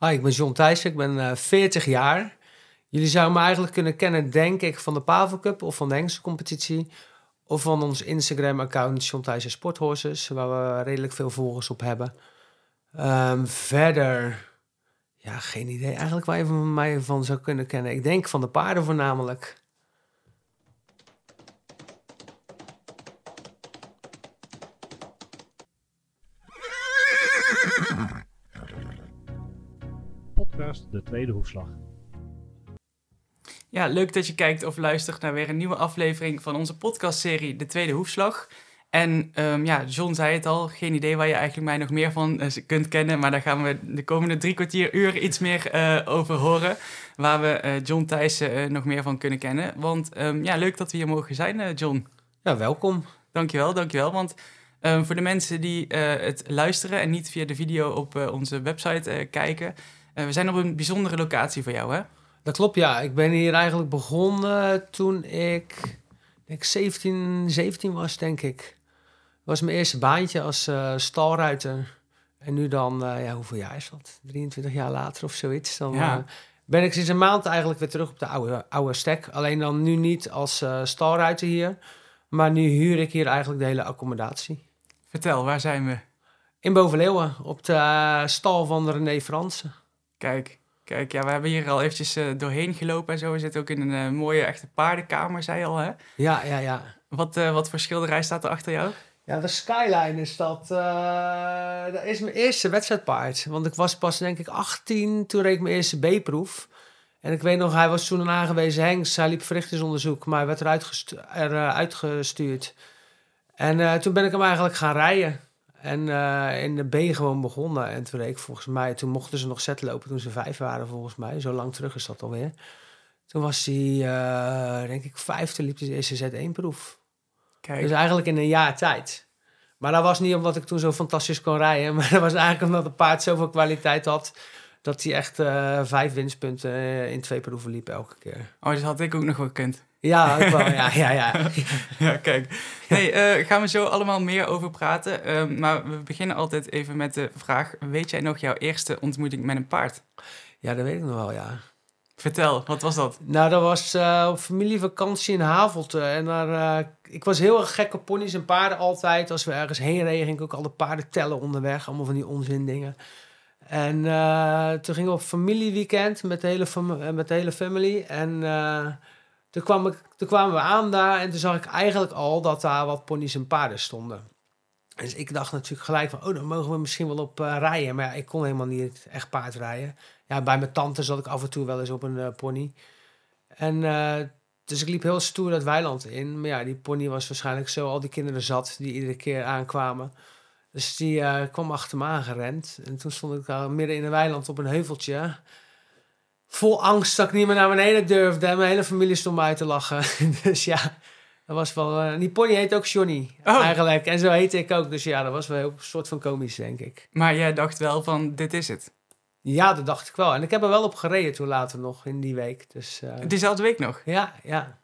Hi, ik ben John Thijssen, ik ben eh 40 jaar. Jullie zouden me eigenlijk kunnen kennen, denk ik, van de Pavel Cup of van de Engelse competitie. Of van ons Instagram-account John Thijssen Sporthorses, waar we redelijk veel volgers op hebben. Ehm, verder, ja, geen idee eigenlijk waar je mij van zou kunnen kennen. Ik denk van de paarden voornamelijk. De Tweede Hoefslag. Ja, leuk dat je kijkt of luistert naar weer een nieuwe aflevering van onze podcastserie De Tweede Hoefslag. En ehm, ja, John zei het al, geen idee waar je eigenlijk mij nog meer van eh, kunt kennen. Maar daar gaan we de komende drie kwartier uur iets meer eh, over horen. Waar we eh, John Thijssen nog meer van kunnen kennen. Want ehm, ja, leuk dat we hier mogen zijn, John. Ja, welkom. Dankjewel, dankjewel. Want ehm, voor de mensen die eh, het luisteren en niet via de video op onze website eh, kijken. Eh, we zijn op een bijzondere locatie voor jou, hè? Dat klopt, ja. Ik ben hier eigenlijk begonnen toen ik, denk 17, 17 was, denk ik. Dat was mijn eerste baantje als eh, stalruiter. En nu dan, eh, ja, hoeveel jaar is dat? 23 jaar later of zoiets. Dan Ja. ben ik sinds een maand eigenlijk weer terug op de oude, oude stek. Alleen dan nu niet als stalruiter hier. Maar nu huur ik hier eigenlijk de hele accommodatie. Vertel, waar zijn we? In Bovenleeuwen, op de stal van René Fransen. Kijk, kijk, ja, we hebben hier al eventjes eh, doorheen gelopen en zo. We zitten ook in een eh, mooie echte paardenkamer, zei je al, hè? Ja, ja, ja. Wat, eh, wat voor schilderij staat er achter jou? Ja, de Skyline is dat. dat is mijn eerste wedstrijdpaard. Want ik was pas, denk ik, 18. Toen reed ik mijn eerste B-proef. En ik weet nog, hij was toen een aangewezen hengst. Hij liep verrichtingsonderzoek, maar hij werd eruit gestu eruit uitgestuurd. En toen ben ik hem eigenlijk gaan rijden. En eh, in de B gewoon begonnen. En toen ik volgens mij, toen mochten ze nog set lopen toen ze vijf waren volgens mij. Zo lang terug is dat alweer. Toen was hij, eh, denk ik, vijfde liep hij de eerste Z1-proef. Kijk, Dus eigenlijk in een jaar tijd. Maar dat was niet omdat ik toen zo fantastisch kon rijden. Maar dat was eigenlijk omdat het paard zoveel kwaliteit had. Dat hij echt eh, vijf winstpunten in twee proeven liep elke keer. oh, dat had ik ook nog wel gekund. Ja, ook wel. ja, ja, ja. ja, kijk. Nee, eh gaan we zo allemaal meer over praten. Ehm, maar we beginnen altijd even met de vraag... Weet jij nog jouw eerste ontmoeting met een paard? Ja, dat weet ik nog wel, ja. Vertel, wat was dat? Nou, dat was eh, op familievakantie in Havelte. En daar, eh, ik was heel erg gek op ponies en paarden altijd. Als we ergens heen reden, ging ik ook alle paarden tellen onderweg. Allemaal van die onzin dingen. En toen gingen we op familieweekend met de hele, fam- met de hele family. En toen, kwamen we aan daar en toen zag ik eigenlijk al dat daar wat ponies en paarden stonden. Dus ik dacht natuurlijk gelijk van, oh, dan mogen we misschien wel op eh, rijden. Maar ja, ik kon helemaal niet echt paard rijden. Ja, bij mijn tante zat ik af en toe wel eens op een eh, pony. En eh, dus ik liep heel stoer dat weiland in. Maar ja, die pony was waarschijnlijk zo al die kinderen zat die iedere keer aankwamen. Dus die kwam achter me aangerend. En toen stond ik daar midden in een weiland op een heuveltje. Vol angst dat ik niet meer naar beneden durfde. En mijn hele familie stond mij te lachen. dus ja, dat was wel... eh, die pony heet ook Johnny, Oh. eigenlijk. En zo heette ik ook. Dus ja, dat was wel een soort van komisch, denk ik. Maar jij dacht wel van, dit is het. Ja, dat dacht ik wel. En ik heb er wel op gereden toen later nog, in die week. Dus eh, Diezelfde week nog. ja, ja.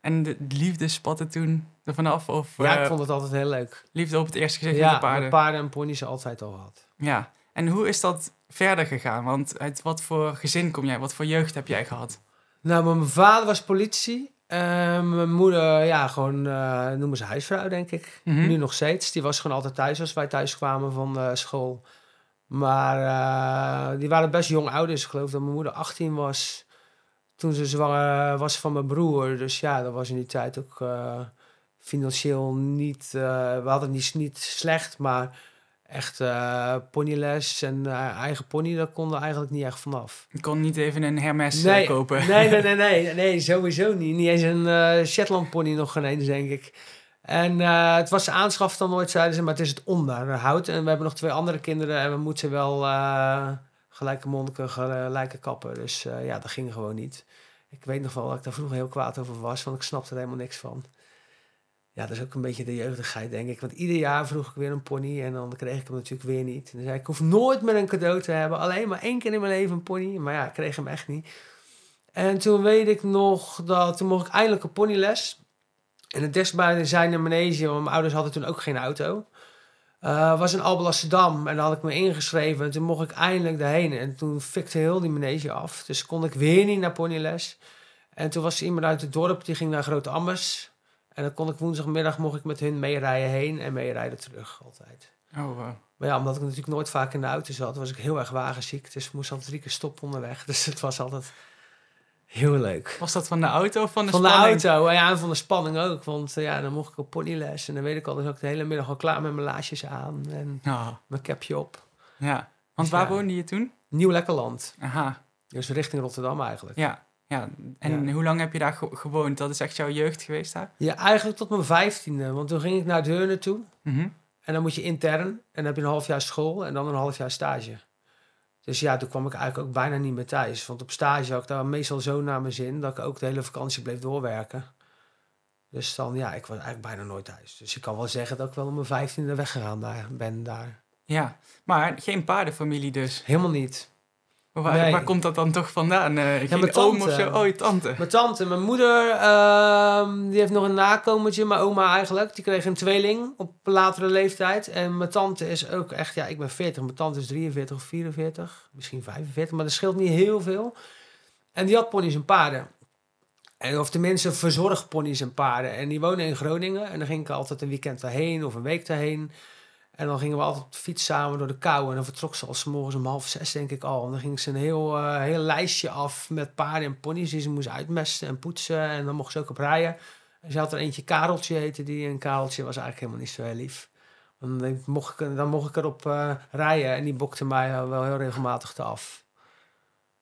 En de liefde spatte toen er vanaf? Of Ja, eh, ik vond het altijd heel leuk. liefde op het eerste gezicht Ja, met paarden? met paarden en ponies altijd al gehad. Ja. En hoe is dat verder gegaan? Want uit wat voor gezin kom jij? Wat voor jeugd heb jij gehad? Nou, mijn vader was politie. Eh, mijn moeder, ja, gewoon eh, noemen ze huisvrouw, denk ik. Mhm. Nu nog steeds. Die was gewoon altijd thuis als wij thuis kwamen van eh, school. Maar eh, die waren best jong ouders. Ik geloof dat mijn moeder 18 was toen ze zwanger was van mijn broer. Dus ja, dat was in die tijd ook financieel niet... we hadden het niet, niet slecht, maar echt eh, ponyles en eh, eigen pony, daar konden eigenlijk niet echt vanaf. Ik kon niet even een Hermes eh, kopen. Nee, nee, nee, nee, nee, sowieso niet. Niet eens een Shetland pony nog geen eens, denk ik. En het was aanschaf dan nooit, zeiden ze, maar het is het onderhoud. En we hebben nog twee andere kinderen en we moeten wel gelijke monniken, gelijke kappen. Dus ja, dat ging gewoon niet. Ik weet nog wel dat ik daar vroeger heel kwaad over was, want ik snapte er helemaal niks van. Ja, dat is ook een beetje de jeugdigheid, denk ik. Want ieder jaar vroeg ik weer een pony en dan kreeg ik hem natuurlijk weer niet. En dan zei ik, ik hoef nooit meer een cadeau te hebben. Alleen maar één keer in mijn leven een pony. Maar ja, ik kreeg hem echt niet. En toen weet ik nog dat, toen mocht ik eindelijk een ponyles. En het dichtstbijzijnde manege, want mijn ouders hadden toen ook geen auto. Eh, was in Alblasserdam en daar had ik me ingeschreven. En toen mocht ik eindelijk daarheen. En toen fikte heel die manege af. Dus kon ik weer niet naar ponyles. En toen was er iemand uit het dorp, die ging naar Grote Ammers. En dan kon ik woensdagmiddag mocht ik met hun meerijden heen en meerijden terug altijd. Oh, wow. Maar ja, omdat ik natuurlijk nooit vaak in de auto zat, was ik heel erg wagenziek. Dus ik moest altijd drie keer stoppen onderweg. Dus het was altijd heel leuk. Was dat van de auto of van de van spanning? de auto ja, en van de spanning ook. Want eh, ja, dan mocht ik op ponyles. En dan weet ik al, dan zat ik de hele middag al klaar met mijn laarsjes aan. En mijn capje op. ja. Want Dus waar ja. woonde je toen? Nieuw Lekkerland. Aha, Dus richting Rotterdam eigenlijk. ja. Ja. En Ja. hoe lang heb je daar ge- gewoond? Dat is echt jouw jeugd geweest daar? Ja, eigenlijk tot mijn vijftiende. Want toen ging ik naar Deurne toe. Mhm. En dan moet je intern. En dan heb je een half jaar school en dan een half jaar stage. Dus ja, toen kwam ik eigenlijk ook bijna niet meer thuis. Want op stage had ik daar meestal zo naar mijn zin... dat ik ook de hele vakantie bleef doorwerken. Dus dan, ja, ik was eigenlijk bijna nooit thuis. Dus ik kan wel zeggen dat ik wel om mijn vijftiende weggegaan daar, ben daar. Ja, maar geen paardenfamilie dus. Helemaal niet. Waar, Nee. waar komt dat dan toch vandaan? Eh geen mijn oom of zo? Oh, je tante. Mijn tante, mijn moeder, ehm, die heeft nog een nakomertje. Mijn oma eigenlijk. Die kreeg een tweeling op latere leeftijd. En mijn tante is ook echt, ja, ik ben 40. Mijn tante is 43 of 44. Misschien 45, maar dat scheelt niet heel veel. En die had ponies en paarden. En, of tenminste verzorgponies en paarden. En die wonen in Groningen. En dan ging ik altijd een weekend daarheen of een week daarheen. En dan gingen we altijd op de fiets samen door de kou. En dan vertrok ze al morgens om half zes, denk ik al. En dan ging ze een heel, eh, heel lijstje af met paarden en ponies die ze moest uitmesten en poetsen. En dan mocht ze ook op rijden. En ze had er eentje Kareltje heette die. En Kareltje was eigenlijk helemaal niet zo heel lief. Dan, denk ik, mocht ik, dan mocht ik erop eh rijden. En die bokte mij wel heel regelmatig te af.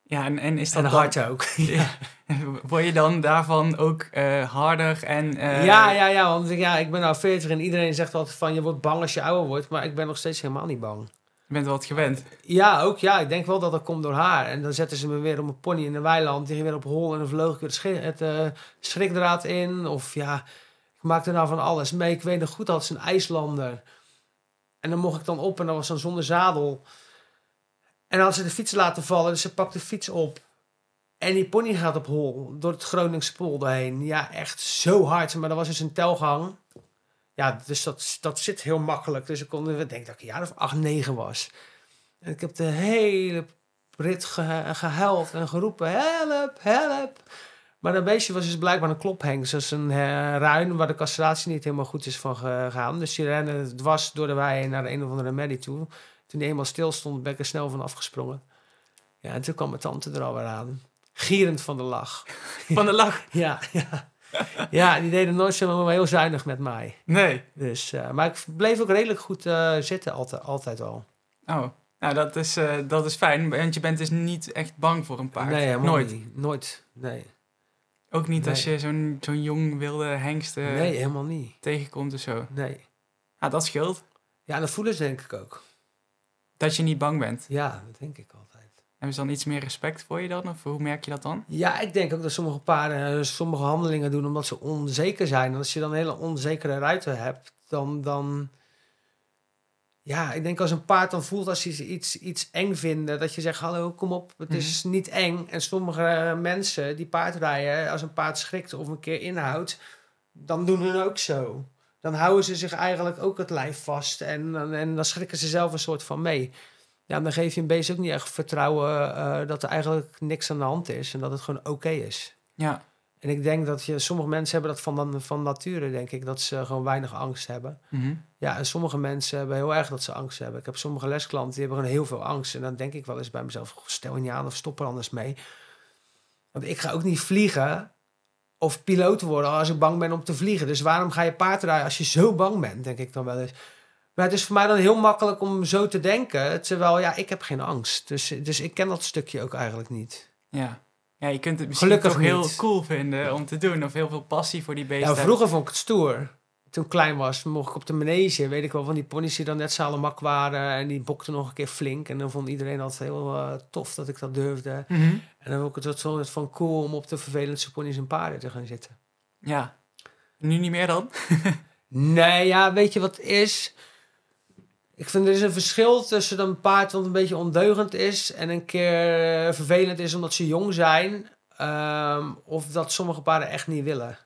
Ja, en, en is dat En dan- hard ook. Ja. Word je dan daarvan ook eh, harder en... eh, ja, ja, ja, want ik- ja, ik ben nou 40 en iedereen zegt altijd van je wordt bang als je ouder wordt. Maar ik ben nog steeds helemaal niet bang. Je bent wel wat gewend. Ja, ook ja. Ik denk wel dat dat komt door haar. En dan zetten ze me weer op een pony in de weiland. Die ging weer op hol en dan vloog ik weer het, schrik, het eh, schrikdraad in. Of ja, ik maakte nou van alles mee. Ik weet nog goed dat ze een IJslander. En dan mocht ik dan op en dat was dan zonder zadel. En had ze de fiets laten vallen, dus ze pakt de fiets op. En die pony gaat op hol door het Groningse polder heen. Ja, echt zo hard. Maar dat was dus een telgang. Ja, dus dat, dat zit heel makkelijk. Dus ik kon, ik denk dat ik een jaar of acht, negen was. En ik heb de hele rit ge, gehuild en geroepen, help, help. Maar dat beestje was dus blijkbaar een klophengst. Dat is een eh, ruin waar de castratie niet helemaal goed is van gegaan. Dus die rende dwars door de wei naar de een of andere medie toe. Toen die eenmaal stil stond, ben ik er snel van afgesprongen. Ja, en toen kwam mijn tante er alweer aan. Gierend van de lach. Van de lach. Ja, ja. Ja, die deden nooit zo heel zuinig met mij. Nee. Dus, eh, maar ik bleef ook redelijk goed eh, zitten, altijd, altijd al. Oh, nou dat is, eh, dat is fijn. Want je bent dus niet echt bang voor een paard. Nee, helemaal Nooit. niet. Nooit, nee. Ook niet als je zo'n zo'n jong wilde hengst nee, helemaal niet. tegenkomt of zo. Nee. Ja, dat scheelt. Ja, dat voelen ze denk ik ook. Dat je niet bang bent. Ja, dat denk ik altijd. Hebben ze dan iets meer respect voor je dan? Of hoe merk je dat dan? Ja, ik denk ook dat sommige paarden eh, sommige handelingen doen omdat ze onzeker zijn. En als je dan een hele onzekere ruiter hebt, dan, dan... Ja, ik denk als een paard dan voelt als ze iets, iets eng vinden, dat je zegt, hallo, kom op, het is niet eng. En sommige eh, mensen die paardrijden, als een paard schrikt of een keer inhoudt, dan doen hun ook zo. Dan houden ze zich eigenlijk ook het lijf vast en, en, en dan schrikken ze zelf een soort van mee. Ja, dan geef je een beest ook niet echt vertrouwen eh, dat er eigenlijk niks aan de hand is en dat het gewoon oké is. Ja. En ik denk dat je, sommige mensen hebben dat van, van nature, denk ik, dat ze gewoon weinig angst hebben. Mhm. Ja, en sommige mensen hebben heel erg dat ze angst hebben. Ik heb sommige lesklanten die hebben gewoon heel veel angst. En dan denk ik wel eens bij mezelf, "Goh, stel je niet aan of stop er anders mee. Want ik ga ook niet vliegen of piloot worden als ik bang ben om te vliegen. Dus waarom ga je paardrijden als je zo bang bent, denk ik dan wel eens. Maar het is voor mij dan heel makkelijk om zo te denken. Terwijl, ja, ik heb geen angst. Dus, dus ik ken dat stukje ook eigenlijk niet. Ja. Ja, je kunt het misschien Gelukkig toch heel cool vinden om te doen. Of heel veel passie voor die beesten. Ja, vroeger vond ik het stoer. Toen ik klein was, mocht ik op de manege, weet ik wel, van die ponies die dan net mak waren. En die bokten nog een keer flink. En dan vond iedereen altijd heel eh, tof dat ik dat durfde. Mhm. En dan vond ik het soort van cool om op de vervelendste ponies en paarden te gaan zitten. Ja. Nu niet meer dan? Nee, ja, weet je wat is? Ik vind er is een verschil tussen een paard wat een beetje ondeugend is en een keer vervelend is omdat ze jong zijn. ehm, of dat sommige paarden echt niet willen.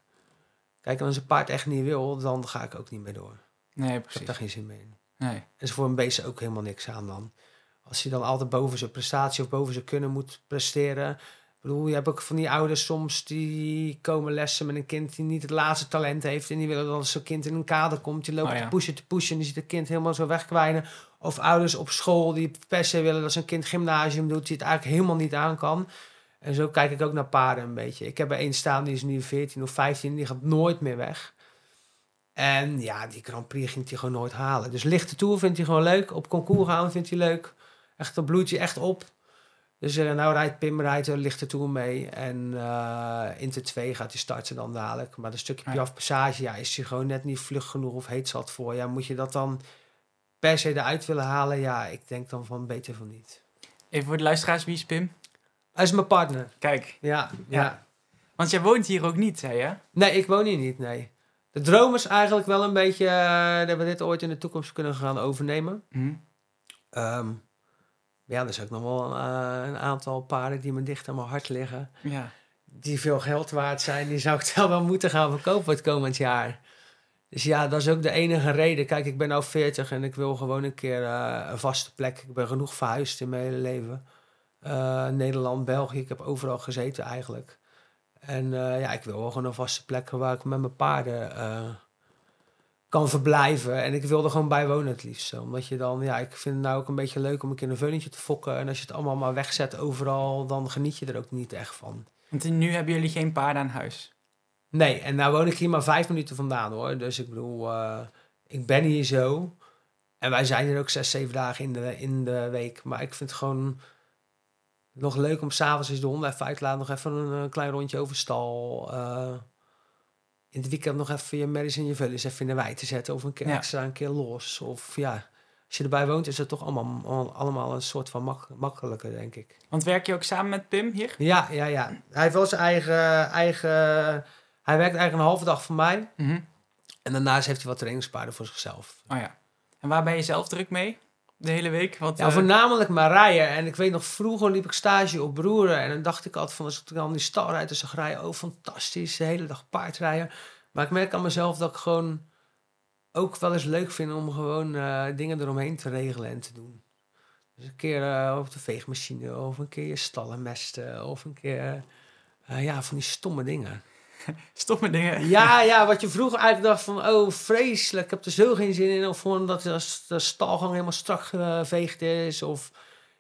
Kijk, en als een paard echt niet wil, dan ga ik ook niet meer door. Nee, Ik heb precies. daar geen zin meer in. Nee. En ze voor een beest ook helemaal niks aan dan. Als hij dan altijd boven zijn prestatie of boven zijn kunnen moet presteren. Ik bedoel, je hebt ook van die ouders soms die komen lessen met een kind die niet het laatste talent heeft. En die willen dat als zo'n kind in een kader komt, die loopt Oh ja. te pushen, te pushen. En die ziet het kind helemaal zo wegkwijnen. Of ouders op school die per se willen dat zijn kind gymnasium doet, die het eigenlijk helemaal niet aan kan. En zo kijk ik ook naar paarden een beetje. Ik heb er één staan, die is nu 14 of 15, die gaat nooit meer weg. En ja, die Grand Prix ging hij gewoon nooit halen. Dus lichte tour vindt hij gewoon leuk. Op concours gaan vindt hij leuk. Echt, dan bloeit hij echt op. Dus eh, nou rijdt Pim rijdt een lichte tour mee. En eh Inter 2 gaat hij starten dan dadelijk. Maar dat stukje. Piaf Passage, ja, is hij gewoon net niet vlug genoeg of heet zat voor. Ja, moet je dat dan per se eruit willen halen? Ja, ik denk dan van beter van niet. Even voor de luisteraars, wie is Pim? Hij is mijn partner. Kijk, Ja, ja. Ja. want jij woont hier ook niet, zei je? Nee, ik woon hier niet, nee. De droom is eigenlijk wel een beetje eh, dat we dit ooit in de toekomst kunnen gaan overnemen. Hm. Ehm, ja, er zijn ook nog wel eh, een aantal paarden die me dicht aan mijn hart liggen. Ja. Die veel geld waard zijn. Die zou ik wel wel moeten gaan verkopen het komend jaar. Dus ja, dat is ook de enige reden. Kijk, ik ben nu 40 en ik wil gewoon een keer eh, een vaste plek. Ik ben genoeg verhuisd in mijn hele leven. Eh, Nederland, België, ik heb overal gezeten eigenlijk. En eh, ja, ik wil wel gewoon een vaste plek waar ik met mijn paarden eh, kan verblijven. En ik wil er gewoon bij wonen het liefst. Omdat je dan, ja, ik vind het nou ook een beetje leuk om een keer een veulentje te fokken. En als je het allemaal maar wegzet overal, dan geniet je er ook niet echt van. Want nu hebben jullie geen paarden aan huis. Nee, en nou woon ik hier maar vijf minuten vandaan hoor. Dus ik bedoel, ik ben hier zo. En wij zijn hier ook zes, zeven dagen in de, in de week. Maar ik vind het gewoon nog leuk om s'avonds eens de hond even uit te laten. Nog even een, eh, klein rondje over stal. eh, in het weekend nog even je merries en je vullis even in de wei te zetten. Of een keer Ja. extra een keer los. Of ja, als je erbij woont is het toch allemaal, allemaal een soort van mak makkelijker, denk ik. Want werk je ook samen met Pim hier? Ja, ja, ja. Hij heeft wel zijn eigen, eigen... Hij werkt eigenlijk een halve dag voor mij. Mhm. En daarnaast heeft hij wat trainingspaarden voor zichzelf. Oh ja. En waar ben je zelf druk mee? De hele week? Wat, Ja, eh, voornamelijk maar rijden. En ik weet nog, vroeger liep ik stage op Broeren. En dan dacht ik altijd van, als ik dan die stal rijd, dus zag rijden, oh fantastisch, de hele dag paardrijden. Maar ik merk aan mezelf dat ik gewoon ook wel eens leuk vind om gewoon eh, dingen eromheen te regelen en te doen. Dus een keer eh, op de veegmachine, of een keer je stallen mesten, of een keer, ja, van die stomme dingen. stomme dingen. Ja, ja, wat je vroeger eigenlijk dacht van, oh vreselijk, ik heb er zo geen zin in. Of gewoon dat de, de stalgang helemaal strak geveegd is. Of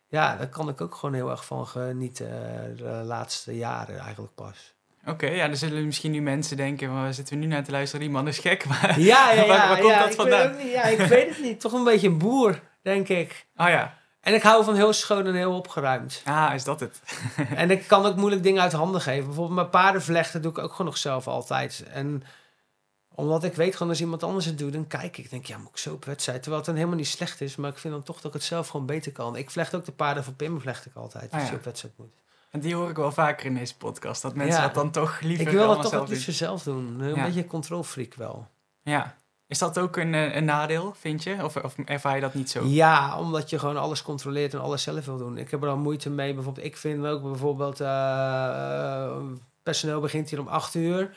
ja, daar kan ik ook gewoon heel erg van genieten eh, de laatste jaren eigenlijk pas. Oké, ja, dan zullen misschien nu mensen denken, waar zitten we nu naar te luisteren? Die man is gek. Maar... Ja, ja, ja. Waar- waar komt ja, dat ik vandaan? Niet, ja, ik weet het niet. Toch een beetje een boer, denk ik. Oh ja, En ik hou van heel schoon en heel opgeruimd. ah, is dat het? en ik kan ook moeilijk dingen uit handen geven. Bijvoorbeeld mijn paardenvlechten doe ik ook gewoon nog zelf altijd. En omdat ik weet gewoon als iemand anders het doet, dan kijk ik. denk, ja, moet ik zo op wedstrijd. Terwijl het dan helemaal niet slecht is. Maar ik vind dan toch dat ik het zelf gewoon beter kan. Ik vlecht ook de paarden van Pim, vlecht ik altijd. Als Ah, je ja. op wedstrijd moet. En die hoor ik wel vaker in deze podcast. Dat mensen Ja. dat dan toch liever Ik wil dat toch zelf het liefst zelf doen. Een Ja. beetje controlfreak wel. Ja. Is dat ook een, eh, een nadeel, vind je? Of, of ervaar je dat niet zo? Ja, omdat je gewoon alles controleert en alles zelf wil doen. Ik heb er dan moeite mee. Bijvoorbeeld, ik vind ook bijvoorbeeld... eh, personeel begint hier om acht uur.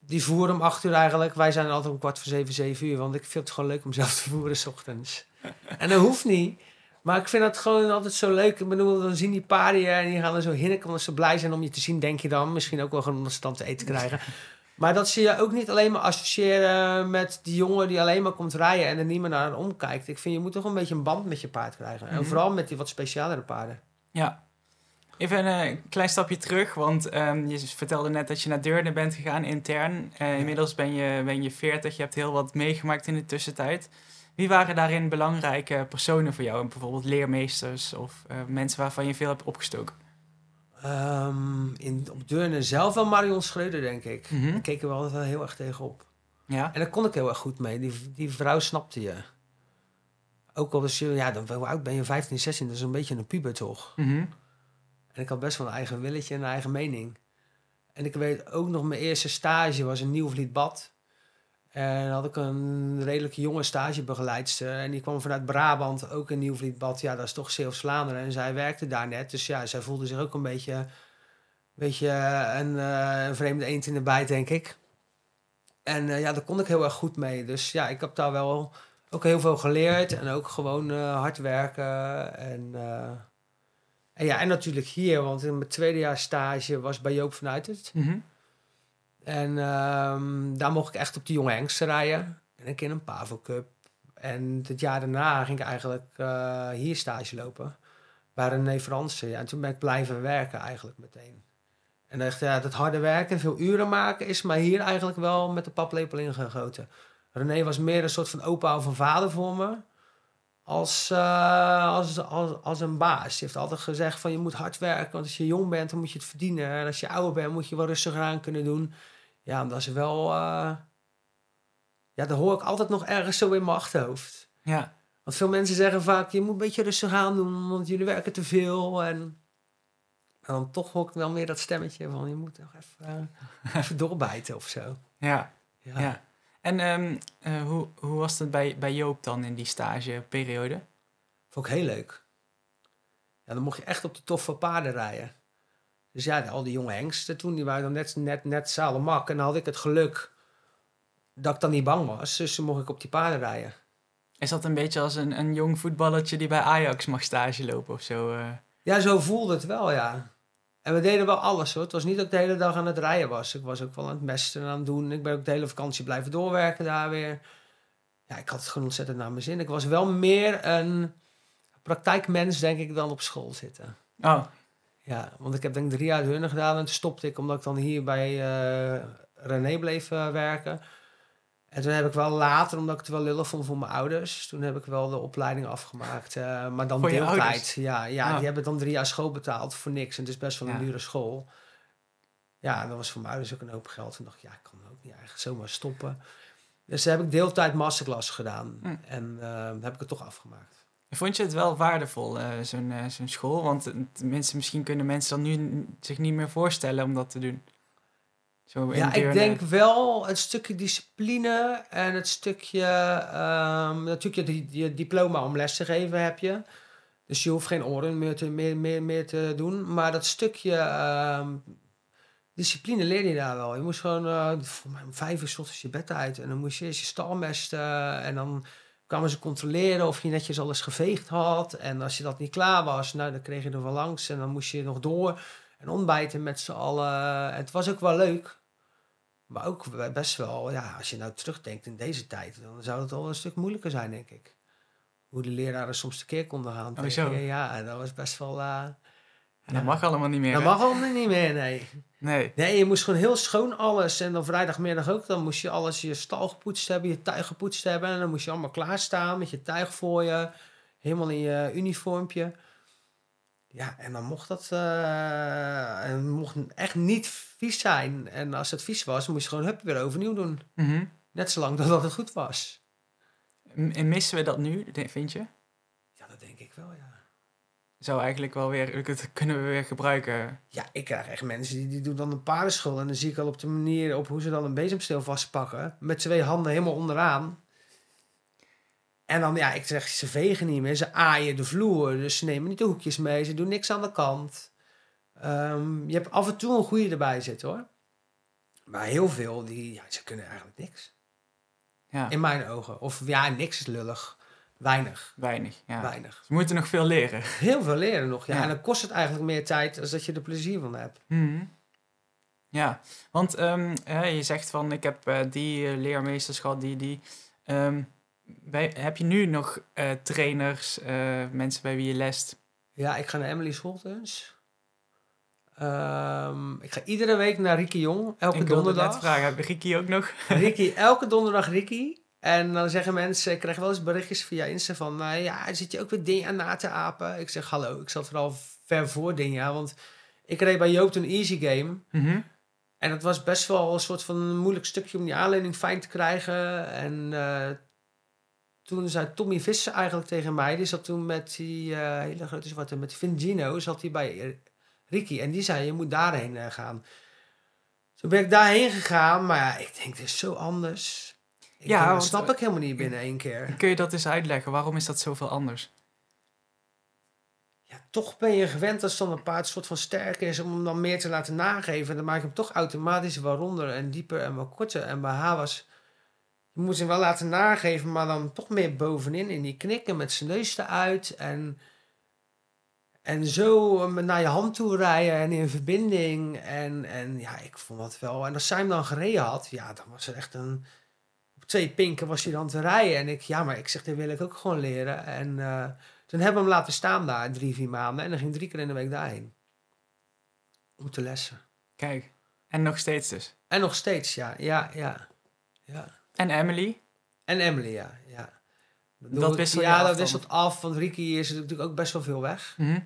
Die voeren om acht uur eigenlijk. Wij zijn altijd om kwart voor zeven, zeven uur. Want ik vind het gewoon leuk om zelf te voeren s ochtends. en dat hoeft niet. Maar ik vind het gewoon altijd zo leuk. Ik bedoel, dan zien die paarden en die gaan er zo hinniken omdat ze blij zijn om je te zien, denk je dan. Misschien ook wel gewoon om ze dan te eten te krijgen. Maar dat zie je ook niet alleen maar associëren met die jongen die alleen maar komt rijden en er niet meer naar omkijkt. Ik vind je moet toch een beetje een band met je paard krijgen. En Mhm. vooral met die wat specialere paarden. Ja. Even een eh, klein stapje terug, want ehm, je vertelde net dat je naar Deurne bent gegaan intern. Eh, Inmiddels ben je, ben je 40, je hebt heel wat meegemaakt in de tussentijd. Wie waren daarin belangrijke personen voor jou? Bijvoorbeeld leermeesters of eh, mensen waarvan je veel hebt opgestoken? Ehm, in, op Deurne zelf wel Marion Schreuder, denk ik. Mhm. Daar keken we altijd wel heel erg tegenop. Ja. En daar kon ik heel erg goed mee. Die, die vrouw snapte je. Ook al was je, ja, dan, hoe oud ben je? 15, 16, dat is een beetje een puber toch? Mhm. En ik had best wel een eigen willetje en een eigen mening. En ik weet ook nog, mijn eerste stage was in Nieuwvliet Bad. En had ik een redelijk jonge stagebegeleidster. En die kwam vanuit Brabant, ook in Nieuwvliet Bad. Ja, dat is toch Zeeuws-Vlaanderen. En zij werkte daar net. Dus ja, zij voelde zich ook een beetje, beetje een, eh, een vreemde eend in de bijt, denk ik. En eh, ja, daar kon ik heel erg goed mee. Dus ja, ik heb daar wel ook heel veel geleerd en ook gewoon eh, hard werken. En, eh, en ja, en natuurlijk hier, want in mijn tweede jaar stage was bij Joop vanuit het. Mhm. En ehm, daar mocht ik echt op de jonge hengsten rijden. En een keer een Pavel Cup. En het jaar daarna ging ik eigenlijk eh, hier stage lopen. Bij René Fransen. Ja, en toen ben ik blijven werken eigenlijk meteen. En echt, ja, dat harde werken, veel uren maken, is mij hier eigenlijk wel met de paplepel ingegoten. René was meer een soort van opa of een vader voor me. Als, eh, als, als, als een baas. Hij heeft altijd gezegd van je moet hard werken. Want als je jong bent, dan moet je het verdienen. En als je ouder bent, moet je wel rustiger aan kunnen doen. Ja, en dat is wel... eh, ja, dat hoor ik altijd nog ergens zo in mijn achterhoofd. Ja. Want veel mensen zeggen vaak, je moet een beetje rustig aan doen, want jullie werken te veel. En, en dan toch hoor ik wel meer dat stemmetje van, je moet nog even, eh, even doorbijten of zo. Ja. Ja. ja. En ehm, eh, hoe, hoe was het bij, bij Joop dan in die stageperiode? Vond ik heel leuk. Ja, dan mocht je echt op de toffe paarden rijden. Dus ja, al die jonge hengsten toen, die waren dan net, net, net zalemak. En dan had ik het geluk dat ik dan niet bang was. Dus toen mocht ik op die paarden rijden. Is dat een beetje als een, een jong voetballertje die bij Ajax mag stage lopen of zo? eh? Ja, zo voelde het wel, ja. En we deden wel alles hoor. Het was niet dat ik de hele dag aan het rijden was. Ik was ook wel aan het mesten en aan het doen. Ik ben ook de hele vakantie blijven doorwerken daar weer. Ja, ik had het gewoon ontzettend naar mijn zin. Ik was wel meer een praktijkmens, denk ik, dan op school zitten. Oh, Ja, want ik heb denk ik drie jaar hunnen gedaan en toen stopte ik omdat ik dan hier bij eh, René bleef eh, werken. En toen heb ik wel later, omdat ik het wel lullig vond voor mijn ouders, toen heb ik wel de opleiding afgemaakt. eh, maar dan Voor deeltijd. Ja, ja Ah. die hebben dan drie jaar school betaald voor niks. En het is best wel een Ja. dure school. Ja, en dat was voor mijn ouders ook een hoop geld. Toen dacht ik, ja, ik kan ook niet eigenlijk zomaar stoppen. Dus heb ik deeltijd masterclass gedaan. Hm. En heb ik het toch afgemaakt. Vond je het wel waardevol, eh, zo'n eh, zo'n school? Want tenminste, misschien kunnen mensen dan nu zich niet meer voorstellen om dat te doen. Zo Ja, ik denk wel het stukje discipline en het stukje... ehm, natuurlijk, je, je diploma om les te geven heb je. Dus je hoeft geen oren meer te, meer, meer, meer te doen. Maar dat stukje ehm, discipline leer je daar wel. Je moest gewoon, eh voor mij om vijf uur 's je bed uit. En dan moest je eerst je stal mesten. En dan kwamen ze controleren of je netjes alles geveegd had. En als je dat niet klaar was, nou, dan kreeg je er wel langs. En dan moest je nog door en ontbijten met z'n allen. Het was ook wel leuk. Maar ook best wel, ja, als je nou terugdenkt in deze tijd, dan zou het al een stuk moeilijker zijn, denk ik. Hoe de leraren soms tekeer konden gaan. Oh, tegen. Ja, dat was best wel... eh, En dat mag allemaal niet meer. dat hè? mag allemaal niet meer, nee. Nee. Nee, je moest gewoon heel schoon alles. En dan vrijdagmiddag ook. Dan moest je alles, je stal gepoetst hebben, je tuig gepoetst hebben. En dan moest je allemaal klaarstaan met je tuig voor je. Helemaal in je uniformpje. Ja, en dan mocht dat... eh, en mocht echt niet vies zijn. En als het vies was, moest je gewoon hup weer overnieuw doen. Mhm. Net zolang dat het goed was. En missen we dat nu, vind je? Ja, dat denk ik wel, ja. Zou eigenlijk wel weer, dat kunnen we weer gebruiken. Ja, ik krijg echt mensen die, die doen dan een paardenschool. En dan zie ik al op de manier op hoe ze dan een bezemsteel vastpakken. Met twee handen helemaal onderaan. En dan, ja, ik zeg, ze vegen niet meer. Ze aaien de vloer. Dus ze nemen niet de hoekjes mee. Ze doen niks aan de kant. Ehm, je hebt af en toe een goede erbij zitten, hoor. Maar heel veel, die, ja, ze kunnen eigenlijk niks. Ja, In mijn ogen. Of ja, niks is lullig. Weinig. weinig. Ja. Weinig. Ze moeten nog veel leren. Heel veel leren nog. Ja. Ja. En dan kost het eigenlijk meer tijd als dat je er plezier van hebt. Mhm. Ja, want ehm, je zegt van ik heb eh, die eh, leermeesters gehad, die, die. Ehm, bij, heb je nu nog eh, trainers, mensen bij wie je lest? Ja, ik ga naar Emily Scholtens. Ehm, ik ga iedere week naar Ricky Jong, elke ik donderdag. vragen, heb Ricky ook nog? Ricky, elke donderdag Ricky. En dan zeggen mensen, ik krijg wel eens berichtjes via Insta van... eh, ja, zit je ook weer dingen na te apen? Ik zeg, hallo, ik zat vooral ver voor dingen. Want ik reed bij Joop een easy game. Mhm. En het was best wel een soort van moeilijk stukje om die aanleiding fijn te krijgen. En eh, toen zei Tommy Visser eigenlijk tegen mij, die zat toen met die eh, hele grote zwarte, met Vin Gino, zat hij bij Ricky. En die zei, je moet daarheen eh, gaan. Toen ben ik daarheen gegaan, maar ja, ik denk, dit is zo anders. Ik Ja, dat snap ik helemaal niet binnen één keer. Kun je dat eens uitleggen? Waarom is dat zoveel anders? Ja, toch ben je gewend als dan een paard soort van sterk is om hem dan meer te laten nageven. Dan maak je hem toch automatisch wel ronder en dieper en wel korter. En bij haar was, je Je moet hem wel laten nageven, maar dan toch meer bovenin in die knikken met zijn neus eruit. En, en zo eh, naar je hand toe rijden en in verbinding. En, en ja, ik vond dat wel. En als zij hem dan gereden had, ja, dan was er echt een. Twee pinken was hij dan te rijden. En ik, ja, maar ik zeg, dit wil ik ook gewoon leren. En eh, toen hebben we hem laten staan daar drie, vier maanden. En dan ging drie keer in de week daarheen. Om te lessen. Kijk, en nog steeds dus. En nog steeds, ja. Ja, ja. ja. En Emily? En Emily, ja. ja. Dat wisselt Ja, af dat wisselt af. Want Ricky is natuurlijk ook best wel veel weg. Mhm.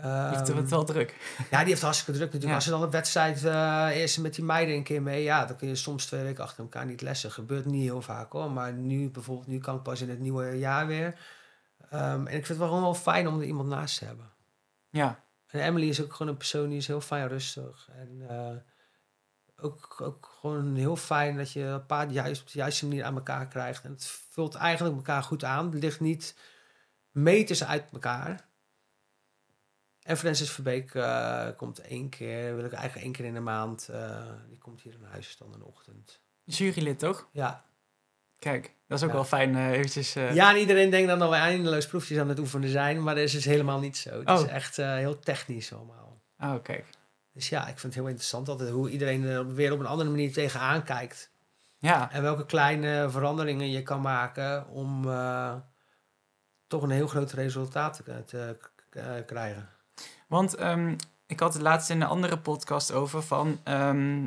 Ehm, heeft het wel druk. ja, die heeft hartstikke druk natuurlijk. Ja. Als er dan een wedstrijd is met die meiden een keer mee... Ja, dan kun je soms twee weken achter elkaar niet lessen. Gebeurt niet heel vaak hoor. Maar nu bijvoorbeeld, nu kan ik pas in het nieuwe jaar weer. Ehm, en ik vind het wel gewoon wel fijn om er iemand naast te hebben. Ja, En Emily is ook gewoon een persoon die is heel fijn rustig. En eh, ook, ook gewoon heel fijn dat je een paar juist op de juiste manier aan elkaar krijgt. En het vult eigenlijk elkaar goed aan. Het ligt niet meters uit elkaar. En Francis Verbeek eh, komt één keer, wil ik eigenlijk één keer in de maand. eh, die komt hier naar huis dan in de ochtend. jurylid toch? Ja. Kijk, dat is ook Ja. wel fijn eh, eventjes... ja, en iedereen denkt dan dat we eindeloos proefjes aan het oefenen zijn. Maar dat is dus helemaal niet zo. Het is Oh. echt heel technisch allemaal. Oh, kijk. Dus ja, ik vind het heel interessant altijd hoe iedereen er weer op een andere manier tegenaan kijkt. Ja, En welke kleine veranderingen je kan maken om toch een heel groot resultaat te, te krijgen. Want ehm, ik had het laatst in een andere podcast over van... ehm,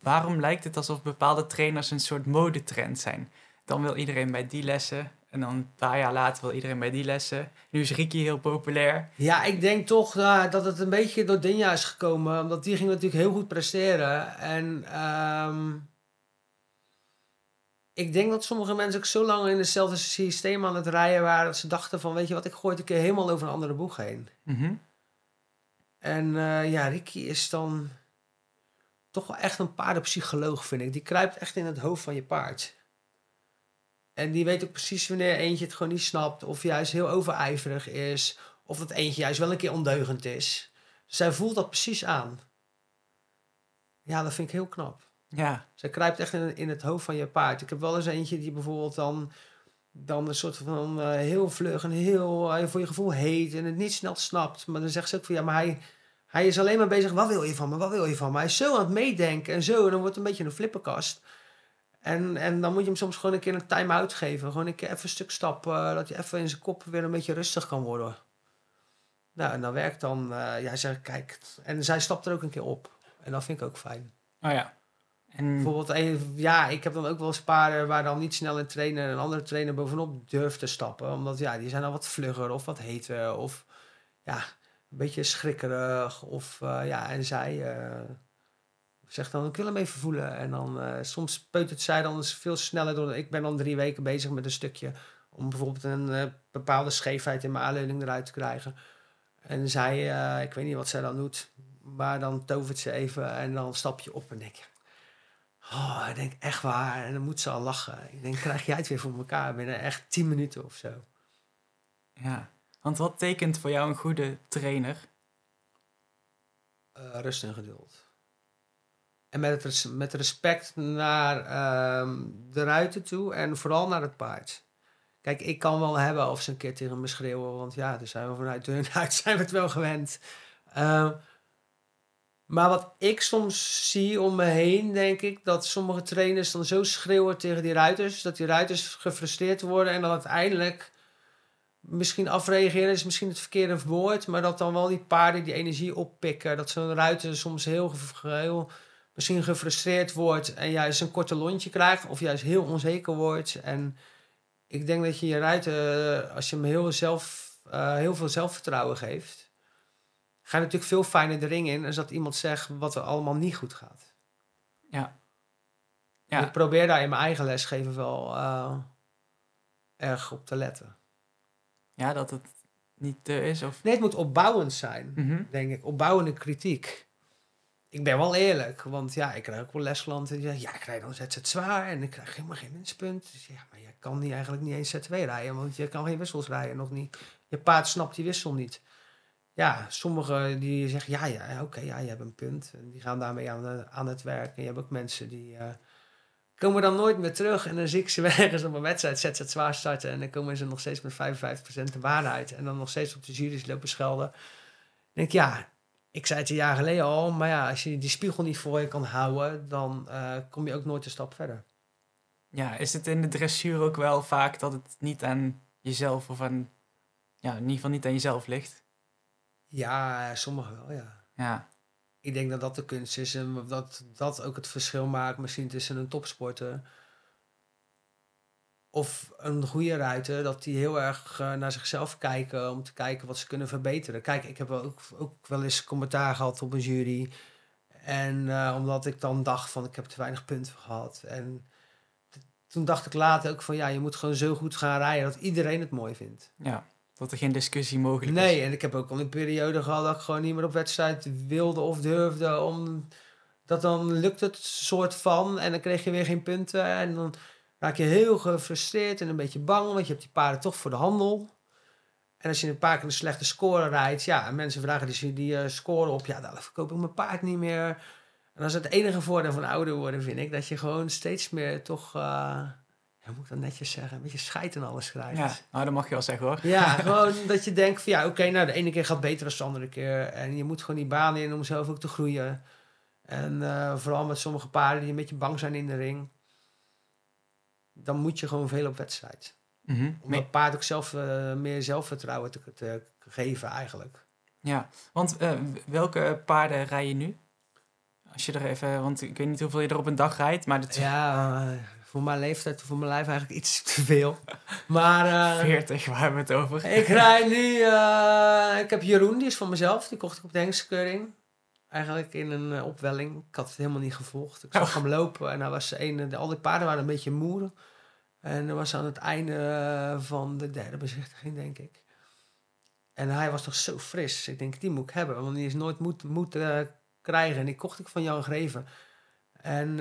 waarom lijkt het alsof bepaalde trainers een soort modetrend zijn? Dan wil iedereen bij die lessen. En dan een paar jaar later wil iedereen bij die lessen. Nu is Ricky heel populair. Ja, ik denk toch eh, dat het een beetje door Dinja is gekomen. Omdat die ging natuurlijk heel goed presteren. En ehm, ik denk dat sommige mensen ook zo lang in hetzelfde systeem aan het rijden waren... dat ze dachten van, weet je wat, ik gooi het een keer helemaal over een andere boeg heen. Mhm. En eh, ja, Ricky is dan toch wel echt een paardenpsycholoog, vind ik. Die kruipt echt in het hoofd van je paard. En die weet ook precies wanneer eentje het gewoon niet snapt, of juist heel overijverig is, of dat eentje juist wel een keer ondeugend is. Zij voelt dat precies aan. Ja, dat vind ik heel knap. Ja, Zij kruipt echt in, in het hoofd van je paard. Ik heb wel eens eentje die bijvoorbeeld dan, dan een soort van eh, heel vlug en heel eh, voor je gevoel heet en het niet snel snapt. Maar dan zegt ze ook van ja, maar hij, hij is alleen maar bezig, wat wil je van me, wat wil je van me? Hij is zo aan het meedenken en zo, en dan wordt het een beetje een flipperkast. En, en dan moet je hem soms gewoon een keer een time-out geven. Gewoon een keer even een stuk stappen, eh, dat hij even in zijn kop weer een beetje rustig kan worden. Nou, en dan werkt dan, ja, zeg kijk, en zij stapt er ook een keer op. En dat vind ik ook fijn. oh ja. En Bijvoorbeeld, een, ja, ik heb dan ook wel eens paarden waar dan niet snel een trainer een andere trainer bovenop durft te stappen. Omdat ja, die zijn al wat vlugger of wat heter of ja, een beetje schrikkerig. Of eh, ja, en zij eh, zegt dan, ik wil hem even voelen. En dan eh, soms peutert zij dan veel sneller door. Ik ben dan drie weken bezig met een stukje om bijvoorbeeld een eh, bepaalde scheefheid in mijn aanleuning eruit te krijgen. En zij, eh, ik weet niet wat zij dan doet, maar dan tovert ze even en dan stap je op en denk Oh, ik denk echt waar. En dan moet ze al lachen. Ik denk, krijg jij het weer voor elkaar binnen echt 10 minuten of zo. ja, want wat tekent voor jou een goede trainer? Eh, rust en geduld. En met, res- met respect naar ehm, de ruiten toe en vooral naar het paard. Kijk, ik kan wel hebben of ze een keer tegen me schreeuwen, want ja, daar zijn we vanuit hun uit zijn we het wel gewend. Ehm, maar wat ik soms zie om me heen, denk ik, dat sommige trainers dan zo schreeuwen tegen die ruiters, dat die ruiters gefrustreerd worden en dan uiteindelijk misschien afreageren is misschien het verkeerde woord, maar dat dan wel die paarden die energie oppikken. Dat zo'n ruiter soms heel, misschien gefrustreerd wordt en juist een korte lontje krijgt of juist heel onzeker wordt. En ik denk dat je je ruiter, eh, als je hem heel, zelf, eh, heel veel zelfvertrouwen geeft, ga je natuurlijk veel fijner de ring in als dat iemand zegt wat er allemaal niet goed gaat. Ja. En Ja, Ik probeer daar in mijn eigen lesgeven wel eh, erg op te letten. ja dat het niet te is of... Nee, het moet opbouwend zijn. Mhm. denk ik, opbouwende kritiek. Ik ben wel eerlijk, want ja, ik krijg ook wel lesklanten die zeggen, ja, ik krijg dan ZZ zwaar en ik krijg helemaal geen winstpunt. Dus ja, maar je kan niet, eigenlijk niet eens Z2 rijden, want je kan geen wissels rijden, nog niet. Je paard snapt die wissel niet. Ja, sommigen die zeggen, ja, ja, oké, ja, je hebt een punt. En die gaan daarmee aan, de- aan het werk. En je hebt ook mensen die eh, komen dan nooit meer terug. En dan zie ik ze ergens op een wedstrijd zet ze het zwaar starten. En dan komen ze nog steeds met 55% de uit. En dan nog steeds op de jury's lopen schelden. Denk ja, ik zei het een jaar geleden al. Maar ja, als je die spiegel niet voor je kan houden, dan eh, kom je ook nooit een stap verder. Ja, is het in de dressuur ook wel vaak dat het niet aan jezelf of aan, ja, in ieder geval niet aan jezelf ligt? Ja, sommigen wel, ja. Ja, Ik denk dat dat de kunst is en dat dat ook het verschil maakt misschien tussen een topsporter of een goede ruiter, dat die heel erg eh, naar zichzelf kijken om te kijken wat ze kunnen verbeteren. Kijk, ik heb ook, ook wel eens commentaar gehad op een jury. En eh, omdat ik dan dacht van ik heb te weinig punten gehad. En toen dacht ik later ook van ja, je moet gewoon zo goed gaan rijden dat iedereen het mooi vindt. ja, dat er geen discussie mogelijk is. Nee, en ik heb ook al een periode gehad dat ik gewoon niet meer op wedstrijd wilde of durfde. Om, dat dan lukt het soort van en dan kreeg je weer geen punten. En dan raak je heel gefrustreerd en een beetje bang, want je hebt die paarden toch voor de handel. En als je een paar keer een slechte score rijdt, ja, en mensen vragen die, die eh, score op, ja, dan verkoop ik mijn paard niet meer. En dat is het enige voordeel van ouder worden, vind ik, dat je gewoon steeds meer toch, eh, hoe moet ik dat netjes zeggen, een beetje scheid en alles krijgt. Ja, nou dat mag je wel zeggen hoor. Ja, gewoon dat je denkt van ja, oké, nou de ene keer gaat beter dan de andere keer. En je moet gewoon die baan in om zelf ook te groeien. En eh, vooral met sommige paarden die een beetje bang zijn in de ring. Dan moet je gewoon veel op wedstrijd. Mhm. Om dat paard ook zelf eh, meer zelfvertrouwen te, te geven eigenlijk. Ja, want eh, welke paarden rij je nu? Als je er even, want ik weet niet hoeveel je er op een dag rijdt, maar dat Ja, voor mijn leeftijd, voor mijn lijf eigenlijk iets te veel. Maar eh, 40, waar hebben we het over? Ik rijd nu. eh, ik heb Jeroen, die is van mezelf. Die kocht ik op de Hengskeuring. Eigenlijk in een eh, opwelling. Ik had het helemaal niet gevolgd. Ik zag hem lopen en hij was een. De, al die paarden waren een beetje moe. En dat was aan het einde van de derde bezichtiging, denk ik. En hij was toch zo fris. Ik denk, die moet ik hebben. Want die is nooit eh, krijgen. En die kocht ik van Jan Greven. En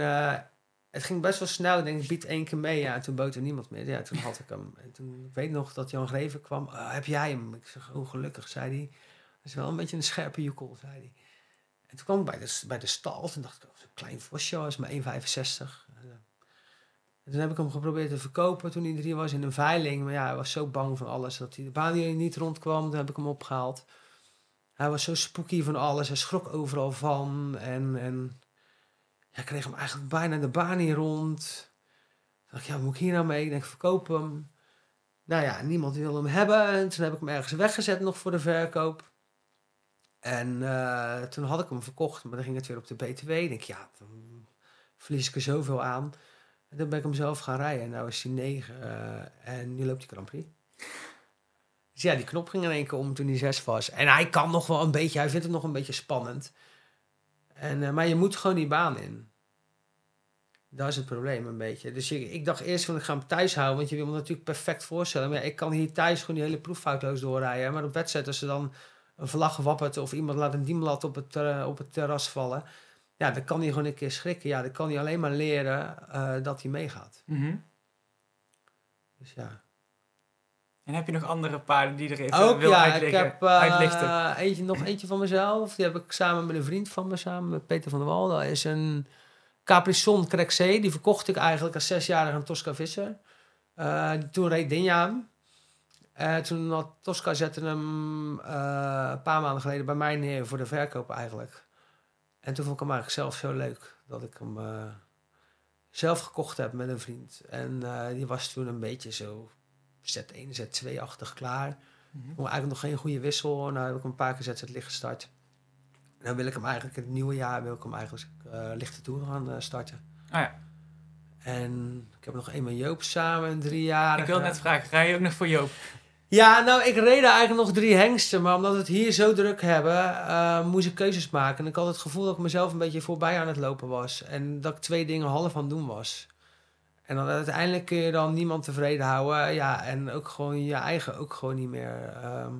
het ging best wel snel. Ik denk, ik bied één keer mee. Ja, en toen bood er niemand meer. Ja, toen had ik hem. En toen, ik weet nog dat Jan Greven kwam. "Ah, heb jij hem? Ik zeg, oh gelukkig, zei hij. Dat is wel een beetje een scherpe joekel, zei hij. En toen kwam ik bij de, bij de stal. Toen dacht ik, oh, zo'n klein vosje, is maar 1,65. En toen heb ik hem geprobeerd te verkopen toen hij drie was in een veiling. Maar ja, hij was zo bang van alles dat hij de baan niet rondkwam. Toen heb ik hem opgehaald. Hij was zo spooky van alles. Hij schrok overal van. En, en ja, ik kreeg hem eigenlijk bijna de baan niet rond. Toen dacht ik, ja, wat moet ik hier nou mee? Ik denk, verkoop hem. Nou ja, niemand wilde hem hebben. En toen heb ik hem ergens weggezet nog voor de verkoop. En eh, toen had ik hem verkocht, maar dan ging het weer op de BTW. Ik denk, ja, dan verlies ik er zoveel aan. En toen ben ik hem zelf gaan rijden. En nou is hij negen eh, en nu loopt hij Grand Prix. Dus ja, die knop ging in één keer om toen hij zes was. En hij kan nog wel een beetje, hij vindt het nog een beetje spannend. En, eh, maar je moet gewoon die baan in. Dat is het probleem een beetje. Dus ik, ik dacht eerst van ik ga hem thuis houden, want je wil me natuurlijk perfect voorstellen. Maar ja, ik kan hier thuis gewoon die hele proef foutloos doorrijden. Maar op wedstrijd, als er dan een vlag wappert of iemand laat een diemlat op het, op het terras vallen. Ja, dan kan hij gewoon een keer schrikken. Ja, dan kan hij alleen maar leren eh, dat hij meegaat. Mhm. Dus ja. En heb je nog andere paarden die er even Ook wil ja, ik uitleggen, heb eh, uitlichten? eentje, nog eentje van mezelf. Die heb ik samen met een vriend van me, samen met Peter van der Wal. Dat is een Capricon Crexé. Die verkocht ik eigenlijk als zesjarige aan Tosca Visser. Eh, toen reed Dinja hem. Eh, toen had Tosca zette hem een paar maanden geleden bij mij neer voor de verkoop eigenlijk. En toen vond ik hem eigenlijk zelf zo leuk dat ik hem zelf gekocht heb met een vriend. En die was toen een beetje zo Z1, Z2-achtig klaar. Mhm. Ik eigenlijk nog geen goede wissel. Nou heb ik hem een paar keer zet licht gestart. En dan wil ik hem eigenlijk het nieuwe jaar wil ik hem eigenlijk eh lichte toer gaan eh, starten. Ah ja, En ik heb nog eenmaal Joop samen, drie jaar. ik wil net vragen, rij je ook nog voor Joop? Ja, nou, ik reed eigenlijk nog drie hengsten. Maar omdat we het hier zo druk hebben, eh, moest ik keuzes maken. En ik had het gevoel dat ik mezelf een beetje voorbij aan het lopen was. En dat ik twee dingen half aan het doen was. En dan uiteindelijk kun je dan niemand tevreden houden. Ja, en ook gewoon je eigen ook gewoon niet meer. Ehm,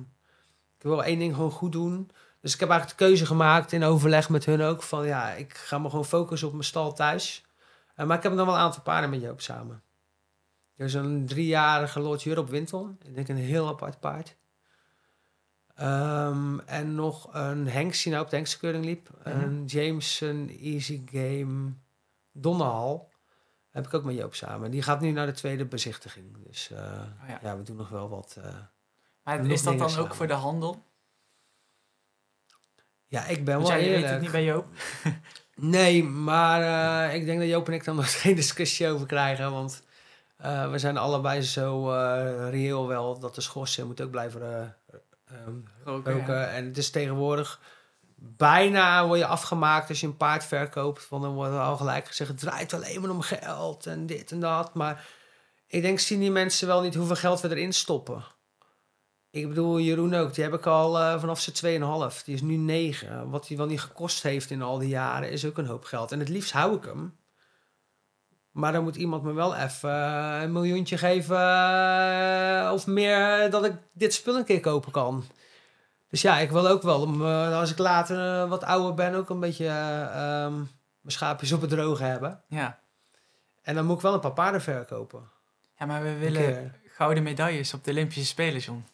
ik wil één ding gewoon goed doen. Dus ik heb eigenlijk de keuze gemaakt in overleg met hun ook. Van ja, ik ga me gewoon focussen op mijn stal thuis. Eh, maar ik heb nog wel een aantal paarden met Joop samen. Er is een driejarige Lord Europe Winton. Ik denk een heel apart paard. Ehm, en nog een Hengst die nou op de Hengstkeuring liep. Mhm. Een Jameson Easy Game Donnehal. Heb ik ook met Joop samen. Die gaat nu naar de tweede bezichtiging. Dus eh, Oh ja. ja. we doen nog wel wat. eh. Maar is dat dan ook voor de handel? Ja, ik ben Want wel jij weet eerlijk. het niet bij Joop. Nee, maar eh, ik denk dat Joop en ik dan nog geen discussie over krijgen. Want we zijn allebei zo reëel wel dat de schorsing moet ook blijven Roken, roken. ja. En het is tegenwoordig bijna word je afgemaakt als je een paard verkoopt. Want dan wordt er al gelijk gezegd, het draait alleen maar om geld en dit en dat. Maar ik denk, zien die mensen wel niet hoeveel geld we erin stoppen. Ik bedoel, Jeroen ook, die heb ik al eh, vanaf zijn 2,5. Die is nu 9. Wat hij wel niet gekost heeft in al die jaren is ook een hoop geld. En het liefst hou ik hem. Maar dan moet iemand me wel even eh, een miljoentje geven eh, of meer dat ik dit spul een keer kopen kan. Dus ja, ik wil ook wel, om, eh, als ik later eh, wat ouder ben, ook een beetje ehm, mijn schaapjes op het droge hebben. Ja. En dan moet ik wel een paar paarden verkopen. ja, maar we willen gouden medailles op de Olympische Spelen, John.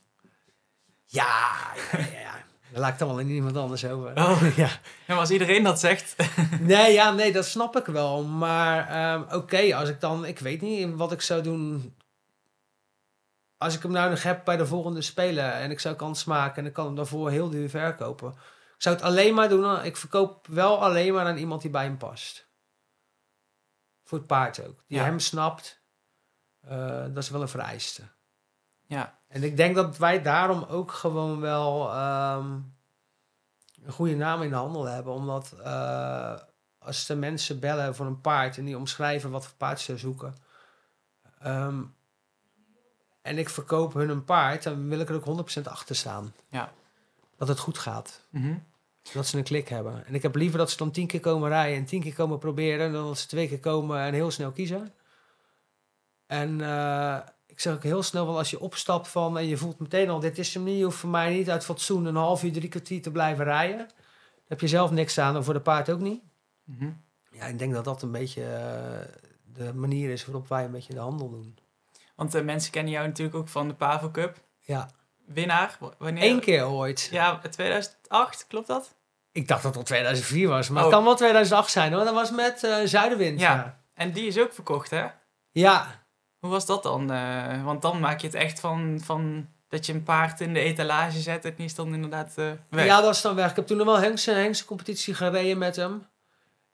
Ja, ja, ja. Daar laat ik dan wel in iemand anders over. Oh. ja. Ja, maar als iedereen dat zegt... Nee, ja, nee, dat snap ik wel. Maar ehm, oké, als ik dan, ik weet niet wat ik zou doen. Als ik hem nou nog heb bij de volgende spelen en ik zou kans maken en ik kan hem daarvoor heel duur verkopen. Ik zou het alleen maar doen, ik verkoop wel alleen maar aan iemand die bij hem past. Voor het paard ook. Die Ja. hem snapt. Eh, dat is wel een vereiste. Ja, En ik denk dat wij daarom ook gewoon wel ehm, een goede naam in de handel hebben. Omdat eh, als de mensen bellen voor een paard en die omschrijven wat voor paard ze zoeken. ehm, en ik verkoop hun een paard, dan wil ik er ook 100% achter staan. Ja. Dat het goed gaat. Mhm. Dat ze een klik hebben. En ik heb liever dat ze dan tien keer komen rijden en tien keer komen proberen, dan dat ze twee keer komen en heel snel kiezen. En eh, ik zeg ook heel snel wel als je opstapt van en je voelt meteen al, dit is hem niet, je hoeft voor mij niet uit fatsoen een half uur, drie kwartier te blijven rijden. Heb je zelf niks aan en voor de paard ook niet. Mhm. Ja, ik denk dat dat een beetje eh, de manier is waarop wij een beetje de handel doen. Want eh, mensen kennen jou natuurlijk ook van de Pavel Cup. Ja, Winnaar, wanneer? één keer ooit. Ja, 2008, klopt dat? Ik dacht dat het al 2004 was, maar Oh. het kan wel 2008 zijn hoor. Dat was met Zuidenwind. Ja. ja. En die is ook verkocht, hè? ja, Hoe was dat dan? Eh, want dan maak je het echt van, van dat je een paard in de etalage zet en die is dan inderdaad weg. Ja, dat is dan weg. Ik heb toen nog wel Hengse, Hengse competitie gereden met hem.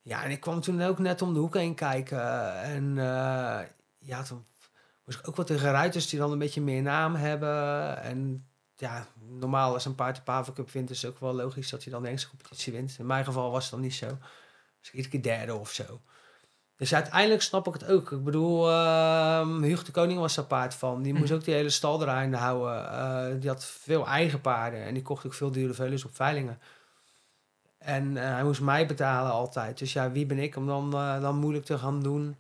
Ja, en ik kwam toen ook net om de hoek heen kijken. En ja, toen moest ik ook wat tegen ruiters die dan een beetje meer naam hebben. En ja, normaal als een paard de Pavel Cup wint, is het ook wel logisch dat hij dan de Hengse competitie wint. In mijn geval was het dan niet zo. Dus iedere keer derde of zo. Dus uiteindelijk snap ik het ook. Ik bedoel, ehm Hugo de Koning was daar paard van. Die moest Mhm. ook die hele stal draaiende houden. Eh, die had veel eigen paarden. En die kocht ook veel dure veulens op veilingen. En eh, hij moest mij betalen altijd. Dus ja, wie ben ik om dan, eh, dan moeilijk te gaan doen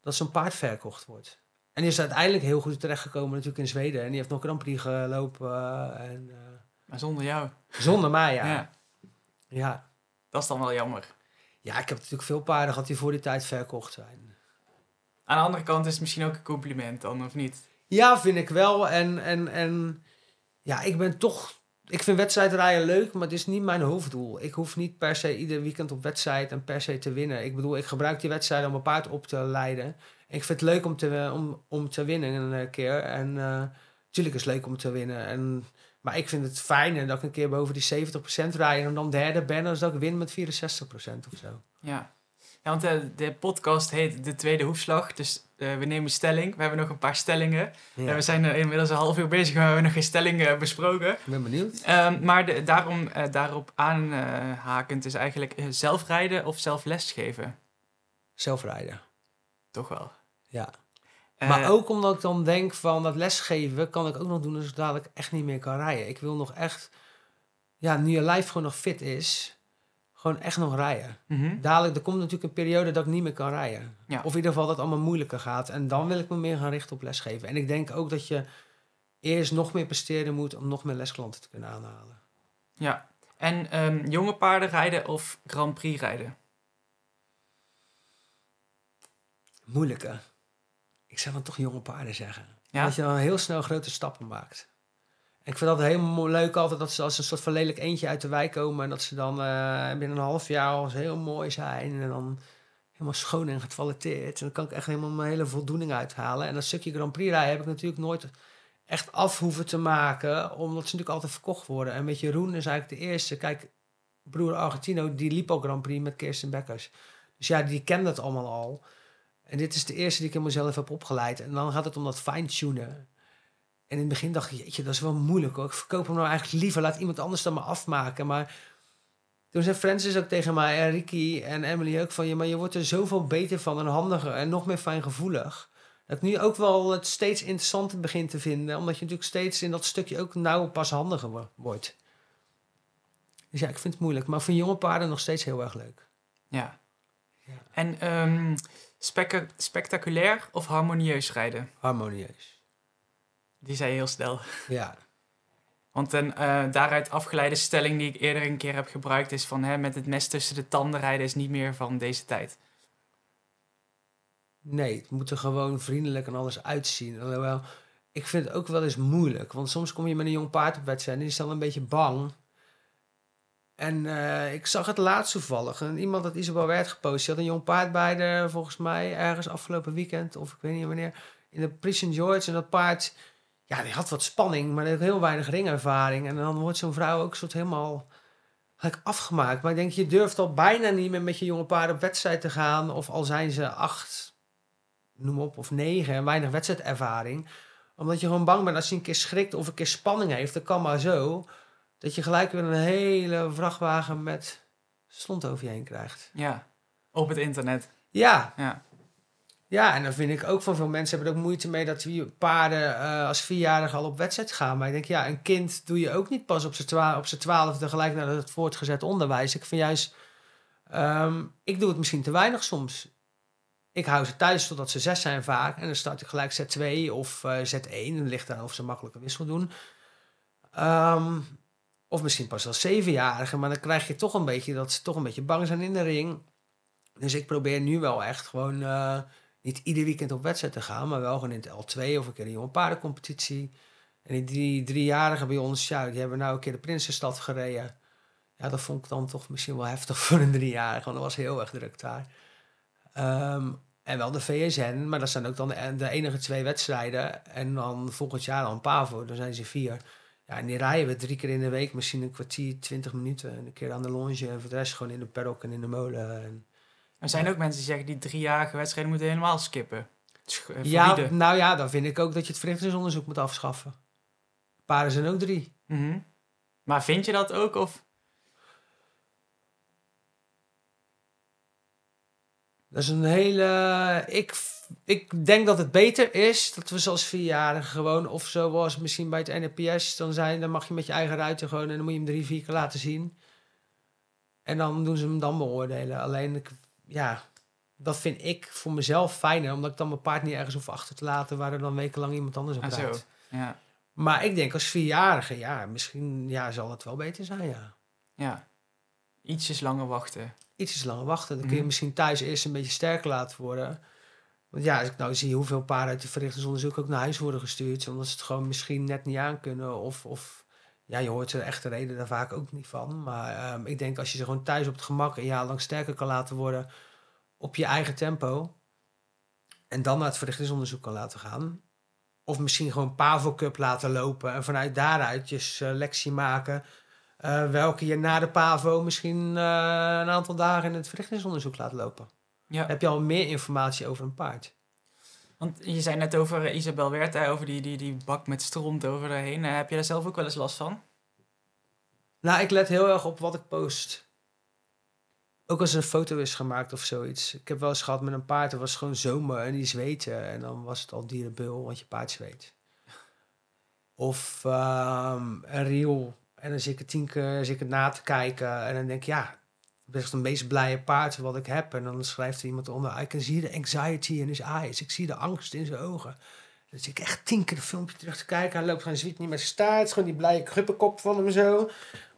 dat zo'n paard verkocht wordt. En die is uiteindelijk heel goed terechtgekomen natuurlijk in Zweden. En die heeft nog Grand Prix gelopen. eh, en, eh, Maar zonder jou. zonder mij, ja. Ja. ja. Dat is dan wel jammer. Ja, ik heb natuurlijk veel paarden gehad die voor die tijd verkocht zijn. Aan de andere kant is het misschien ook een compliment dan, of niet? Ja, vind ik wel. En, en, en ja, ik ben toch. Ik vind wedstrijdrijden leuk, maar het is niet mijn hoofddoel. Ik hoef niet per se ieder weekend op wedstrijd en per se te winnen. Ik bedoel, ik gebruik die wedstrijden om mijn paard op te leiden. Ik vind het leuk om te, om, om te winnen een eh, keer. En eh natuurlijk is het leuk om te winnen. En, maar ik vind het fijner dat ik een keer boven die 70% rijd en dan derde ben, dan dat ik win met 64% of zo. Ja. Ja, want eh, de podcast heet De Tweede Hoefslag. Dus eh, we nemen stelling. We hebben nog een paar stellingen. Ja, we zijn er inmiddels een half uur bezig, maar we hebben nog geen stelling eh, besproken. ik ben benieuwd. Ehm, maar de, daarom, eh, daarop aanhakend is eigenlijk eh, zelfrijden of zelf lesgeven. Zelfrijden. Toch wel. Ja. Eh, Maar ook omdat ik dan denk van dat lesgeven kan ik ook nog doen als ik dadelijk echt niet meer kan rijden. Ik wil nog echt, ja, nu je lijf gewoon nog fit is, gewoon echt nog rijden. mhm. Dadelijk, er komt natuurlijk een periode dat ik niet meer kan rijden. Ja. Of in ieder geval dat het allemaal moeilijker gaat. En dan wil ik me meer gaan richten op lesgeven. En ik denk ook dat je eerst nog meer presteren moet om nog meer lesklanten te kunnen aanhalen. Ja. En ehm, jonge paarden rijden of Grand Prix rijden? Moeilijker. Ik zou dan toch jonge paarden zeggen. Ja? Dat je dan heel snel grote stappen maakt. En ik vind dat heel leuk altijd dat ze als een soort van lelijk eentje uit de wijk komen. En dat ze dan eh, binnen een half jaar al heel mooi zijn. En dan helemaal schoon en getoiletteerd. En dan kan ik echt helemaal mijn hele voldoening uithalen. En dat stukje Grand Prix rijden heb ik natuurlijk nooit echt af hoeven te maken, omdat ze natuurlijk altijd verkocht worden. En met Jeroen is eigenlijk de eerste. Kijk, broer Argentino, die liep ook Grand Prix met Kirsten Beckers. Dus ja, die kende het allemaal al. En dit is de eerste die ik in mezelf heb opgeleid. En dan gaat het om dat fine-tunen. En in het begin dacht ik, jeetje, dat is wel moeilijk hoor. Ik verkoop hem nou eigenlijk liever, laat iemand anders dan maar afmaken. Maar toen zei Francis ook tegen mij, en Ricky en Emily ook van... je, maar je wordt er zoveel beter van en handiger en nog meer fijngevoelig. Dat ik nu ook wel het steeds interessanter begin te vinden. Omdat je natuurlijk steeds in dat stukje ook nauw pas handiger wo- wordt. Dus ja, ik vind het moeilijk. Maar voor jonge paarden nog steeds heel erg leuk. Ja. Ja. En ehm, specta- spectaculair of harmonieus rijden? Harmonieus. Die zei je heel snel. Ja. Want een eh, daaruit afgeleide stelling die ik eerder een keer heb gebruikt is van hè, met het mes tussen de tanden rijden is niet meer van deze tijd. Nee, het moet er gewoon vriendelijk en alles uitzien. Alhoewel, ik vind het ook wel eens moeilijk. Want soms kom je met een jong paard op wedstrijd en die is dan een beetje bang. En eh, ik zag het laatst toevallig. En iemand had Isabel werd gepost. Die had een jong paard bij de, volgens mij, ergens afgelopen weekend. Of ik weet niet wanneer. In de Prix St. George. En dat paard, ja, die had wat spanning. Maar die had heel weinig ringervaring. En dan wordt zo'n vrouw ook soort helemaal afgemaakt. Maar ik denk, je durft al bijna niet meer met je jonge paard op wedstrijd te gaan. Of al zijn ze acht, noem op, of negen. En weinig wedstrijdervaring. Omdat je gewoon bang bent als je een keer schrikt of een keer spanning heeft. Dat kan maar zo. Dat je gelijk weer een hele vrachtwagen met slont over je heen krijgt. Ja, op het internet. Ja, Ja, ja, en dan vind ik ook van veel mensen hebben er ook moeite mee dat die paarden eh, als vierjarige al op wedstrijd gaan. Maar ik denk, ja, een kind doe je ook niet pas op zijn twa- twaalfde gelijk naar het voortgezet onderwijs. Ik vind juist, ehm, ik doe het misschien te weinig soms. Ik hou ze thuis totdat ze zes zijn vaak. En dan start ik gelijk Z2 of eh, Z1. En dan ligt daar of ze makkelijke wissel doen. Ehm, of misschien pas als zevenjarige. Maar dan krijg je toch een beetje dat ze toch een beetje bang zijn in de ring. Dus ik probeer nu wel echt gewoon eh, niet ieder weekend op wedstrijd te gaan. Maar wel gewoon in het L2 of een keer een jonge paardencompetitie. En die drie, driejarigen bij ons, ja, die hebben nou een keer de Prinsenstad gereden. Ja, dat vond ik dan toch misschien wel heftig voor een driejarige. Want dat was heel erg druk daar. Ehm, en wel de VSN, maar dat zijn ook dan de, de enige twee wedstrijden. En dan volgend jaar dan Pavo, dan zijn ze vier. Ja, en die rijden we drie keer in de week, misschien een kwartier, twintig minuten. En een keer aan de longe en voor de rest gewoon in de paddock en in de molen. En, er zijn ook mensen die zeggen die driejarige wedstrijden moeten helemaal skippen. Eh, ja, nou ja, dan vind ik ook dat je het verrichtingsonderzoek moet afschaffen. Paarden zijn ook drie. Mhm. Maar vind je dat ook? Of? Dat is een hele. Ik, ik denk dat het beter is dat we zoals vierjarigen gewoon, of zoals misschien bij het NPS dan zijn, dan mag je met je eigen ruiter gewoon en dan moet je hem drie, vier keer laten zien. En dan doen ze hem dan beoordelen. Alleen, ik, ja, dat vind ik voor mezelf fijner, omdat ik dan mijn paard niet ergens hoef achter te laten waar er dan wekenlang iemand anders op Ah, rijdt. Ja. Maar ik denk als vierjarige, ja, misschien ja, zal het wel beter zijn, ja. ja. Ietsjes langer wachten. Ietsjes langer wachten. Dan kun je Mhm. misschien thuis eerst een beetje sterker laten worden. Want ja, als ik nou zie hoeveel paarden uit de verrichtingsonderzoek ook naar huis worden gestuurd, omdat ze het gewoon misschien net niet aankunnen. Of, of ja, je hoort de echte reden daar vaak ook niet van. Maar ehm, ik denk als je ze gewoon thuis op het gemak een jaar lang sterker kan laten worden op je eigen tempo. En dan naar het verrichtingsonderzoek kan laten gaan. Of misschien gewoon Pavo Cup laten lopen en vanuit daaruit je selectie maken. Eh, welke je na de Pavo misschien eh, een aantal dagen in het verrichtingsonderzoek laat lopen. Ja. Heb je al meer informatie over een paard. Want je zei net over eh, Isabel Werther, over die, die, die bak met stront over daarheen. Heb je daar zelf ook wel eens last van? Nou, ik let heel erg op wat ik post. Ook als er een foto is gemaakt of zoiets. Ik heb wel eens gehad met een paard, er was gewoon zomer en die zweten. En dan was het al dierenbeul, want je paard zweet. Of ehm, een reel. En dan zit ik het tien keer zit ik het na te kijken. En dan denk ik, ja, dat is het meest blije paard wat ik heb. En dan schrijft er iemand onder, I can see the anxiety in his eyes. Ik zie de angst in zijn ogen. Dan zit ik echt tien keer een filmpje terug te kijken. Hij loopt gewoon zwiet niet met zijn staart. Gewoon die blije kruppenkop van hem zo.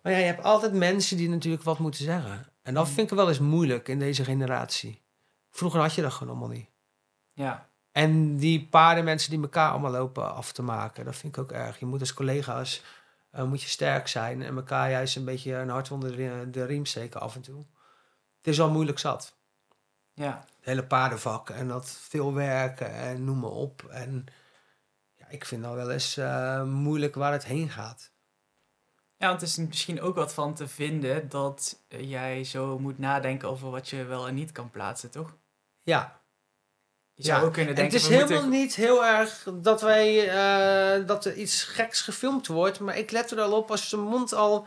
Maar ja, je hebt altijd mensen die natuurlijk wat moeten zeggen. En dat vind ik wel eens moeilijk in deze generatie. Vroeger had je dat gewoon allemaal niet. Ja. En die paardenmensen die elkaar allemaal lopen af te maken, dat vind ik ook erg. Je moet als collega's eh, moet je sterk zijn en elkaar juist een beetje een hart onder de, de riem steken af en toe. Het is wel moeilijk zat. Ja. Het hele paardenvak en dat veel werken en noem maar op. En ja, ik vind nou wel eens eh, moeilijk waar het heen gaat. Ja, want het is misschien ook wat van te vinden dat eh, jij zo moet nadenken over wat je wel en niet kan plaatsen, toch? Ja, Je zou Ja, ook kunnen en denken... het is helemaal moeten- niet heel erg dat wij eh, dat er iets geks gefilmd wordt. Maar ik let er al op als zijn mond al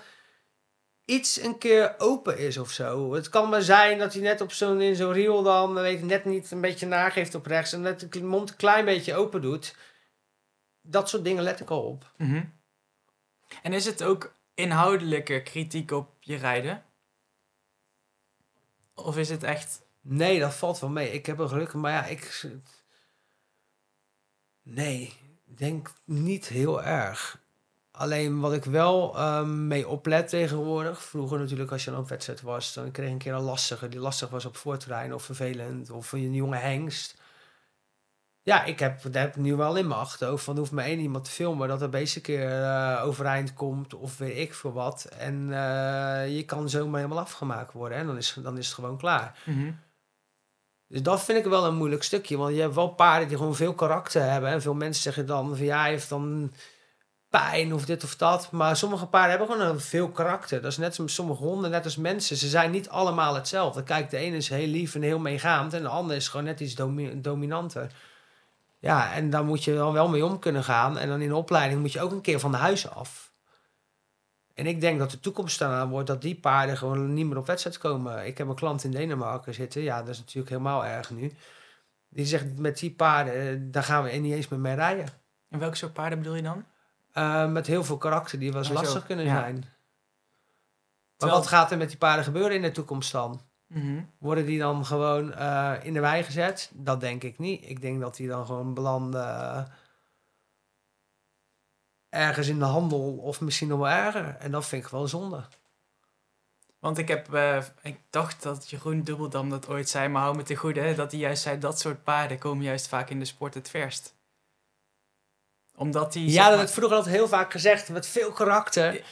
iets een keer open is of zo. Het kan maar zijn dat hij net op zo'n in zo'n reel dan weet net niet een beetje nageeft op rechts en net de mond een klein beetje open doet. Dat soort dingen let ik al op. Mhm. En is het ook inhoudelijke kritiek op je rijden? Of is het echt... Nee, dat valt wel mee. Ik heb een geluk, maar ja, ik. Nee, denk niet heel erg. Alleen wat ik wel ehm, mee oplet tegenwoordig. Vroeger natuurlijk, als je op wedstrijd was, dan kreeg ik een keer een lastige die lastig was op voortrein of vervelend of een jonge hengst. Ja, ik heb, daar heb ik nu wel in mijn achterhoofd van hoeft maar één iemand te filmen dat er bezig keer eh, overeind komt of weet ik voor wat. En eh, je kan zomaar helemaal afgemaakt worden en dan is, dan is het gewoon klaar. Mhm. Dus dat vind ik wel een moeilijk stukje. Want je hebt wel paarden die gewoon veel karakter hebben. En veel mensen zeggen dan van ja, hij heeft dan pijn of dit of dat. Maar sommige paarden hebben gewoon veel karakter. Dat is net als sommige honden, net als mensen. Ze zijn niet allemaal hetzelfde. Kijk, de ene is heel lief en heel meegaand. En de andere is gewoon net iets domi- dominanter. Ja, en daar moet je dan wel mee om kunnen gaan. En dan in de opleiding moet je ook een keer van de huis af. En ik denk dat de toekomst eraan wordt dat die paarden gewoon niet meer op wedstrijd komen. Ik heb een klant in Denemarken zitten. Ja, dat is natuurlijk helemaal erg nu. Die zegt met die paarden, eh, daar gaan we niet eens meer mee rijden. En welke soort paarden bedoel je dan? Eh, met heel veel karakter die wel eens lastig kunnen Ja. zijn. Maar Terwijl- wat gaat er met die paarden gebeuren in de toekomst dan? Mhm. Worden die dan gewoon eh, in de wei gezet? Dat denk ik niet. Ik denk dat die dan gewoon belanden ergens in de handel of misschien nog wel erger. En dat vind ik wel zonde. Want ik heb, eh, ik dacht dat Jeroen Dubbeldam dat ooit zei, maar hou me te goede, hè, dat hij juist zei dat soort paarden komen juist vaak in de sport het verst. Omdat die. Ja, dat maar- werd vroeger altijd heel vaak gezegd, met veel karakter. Ik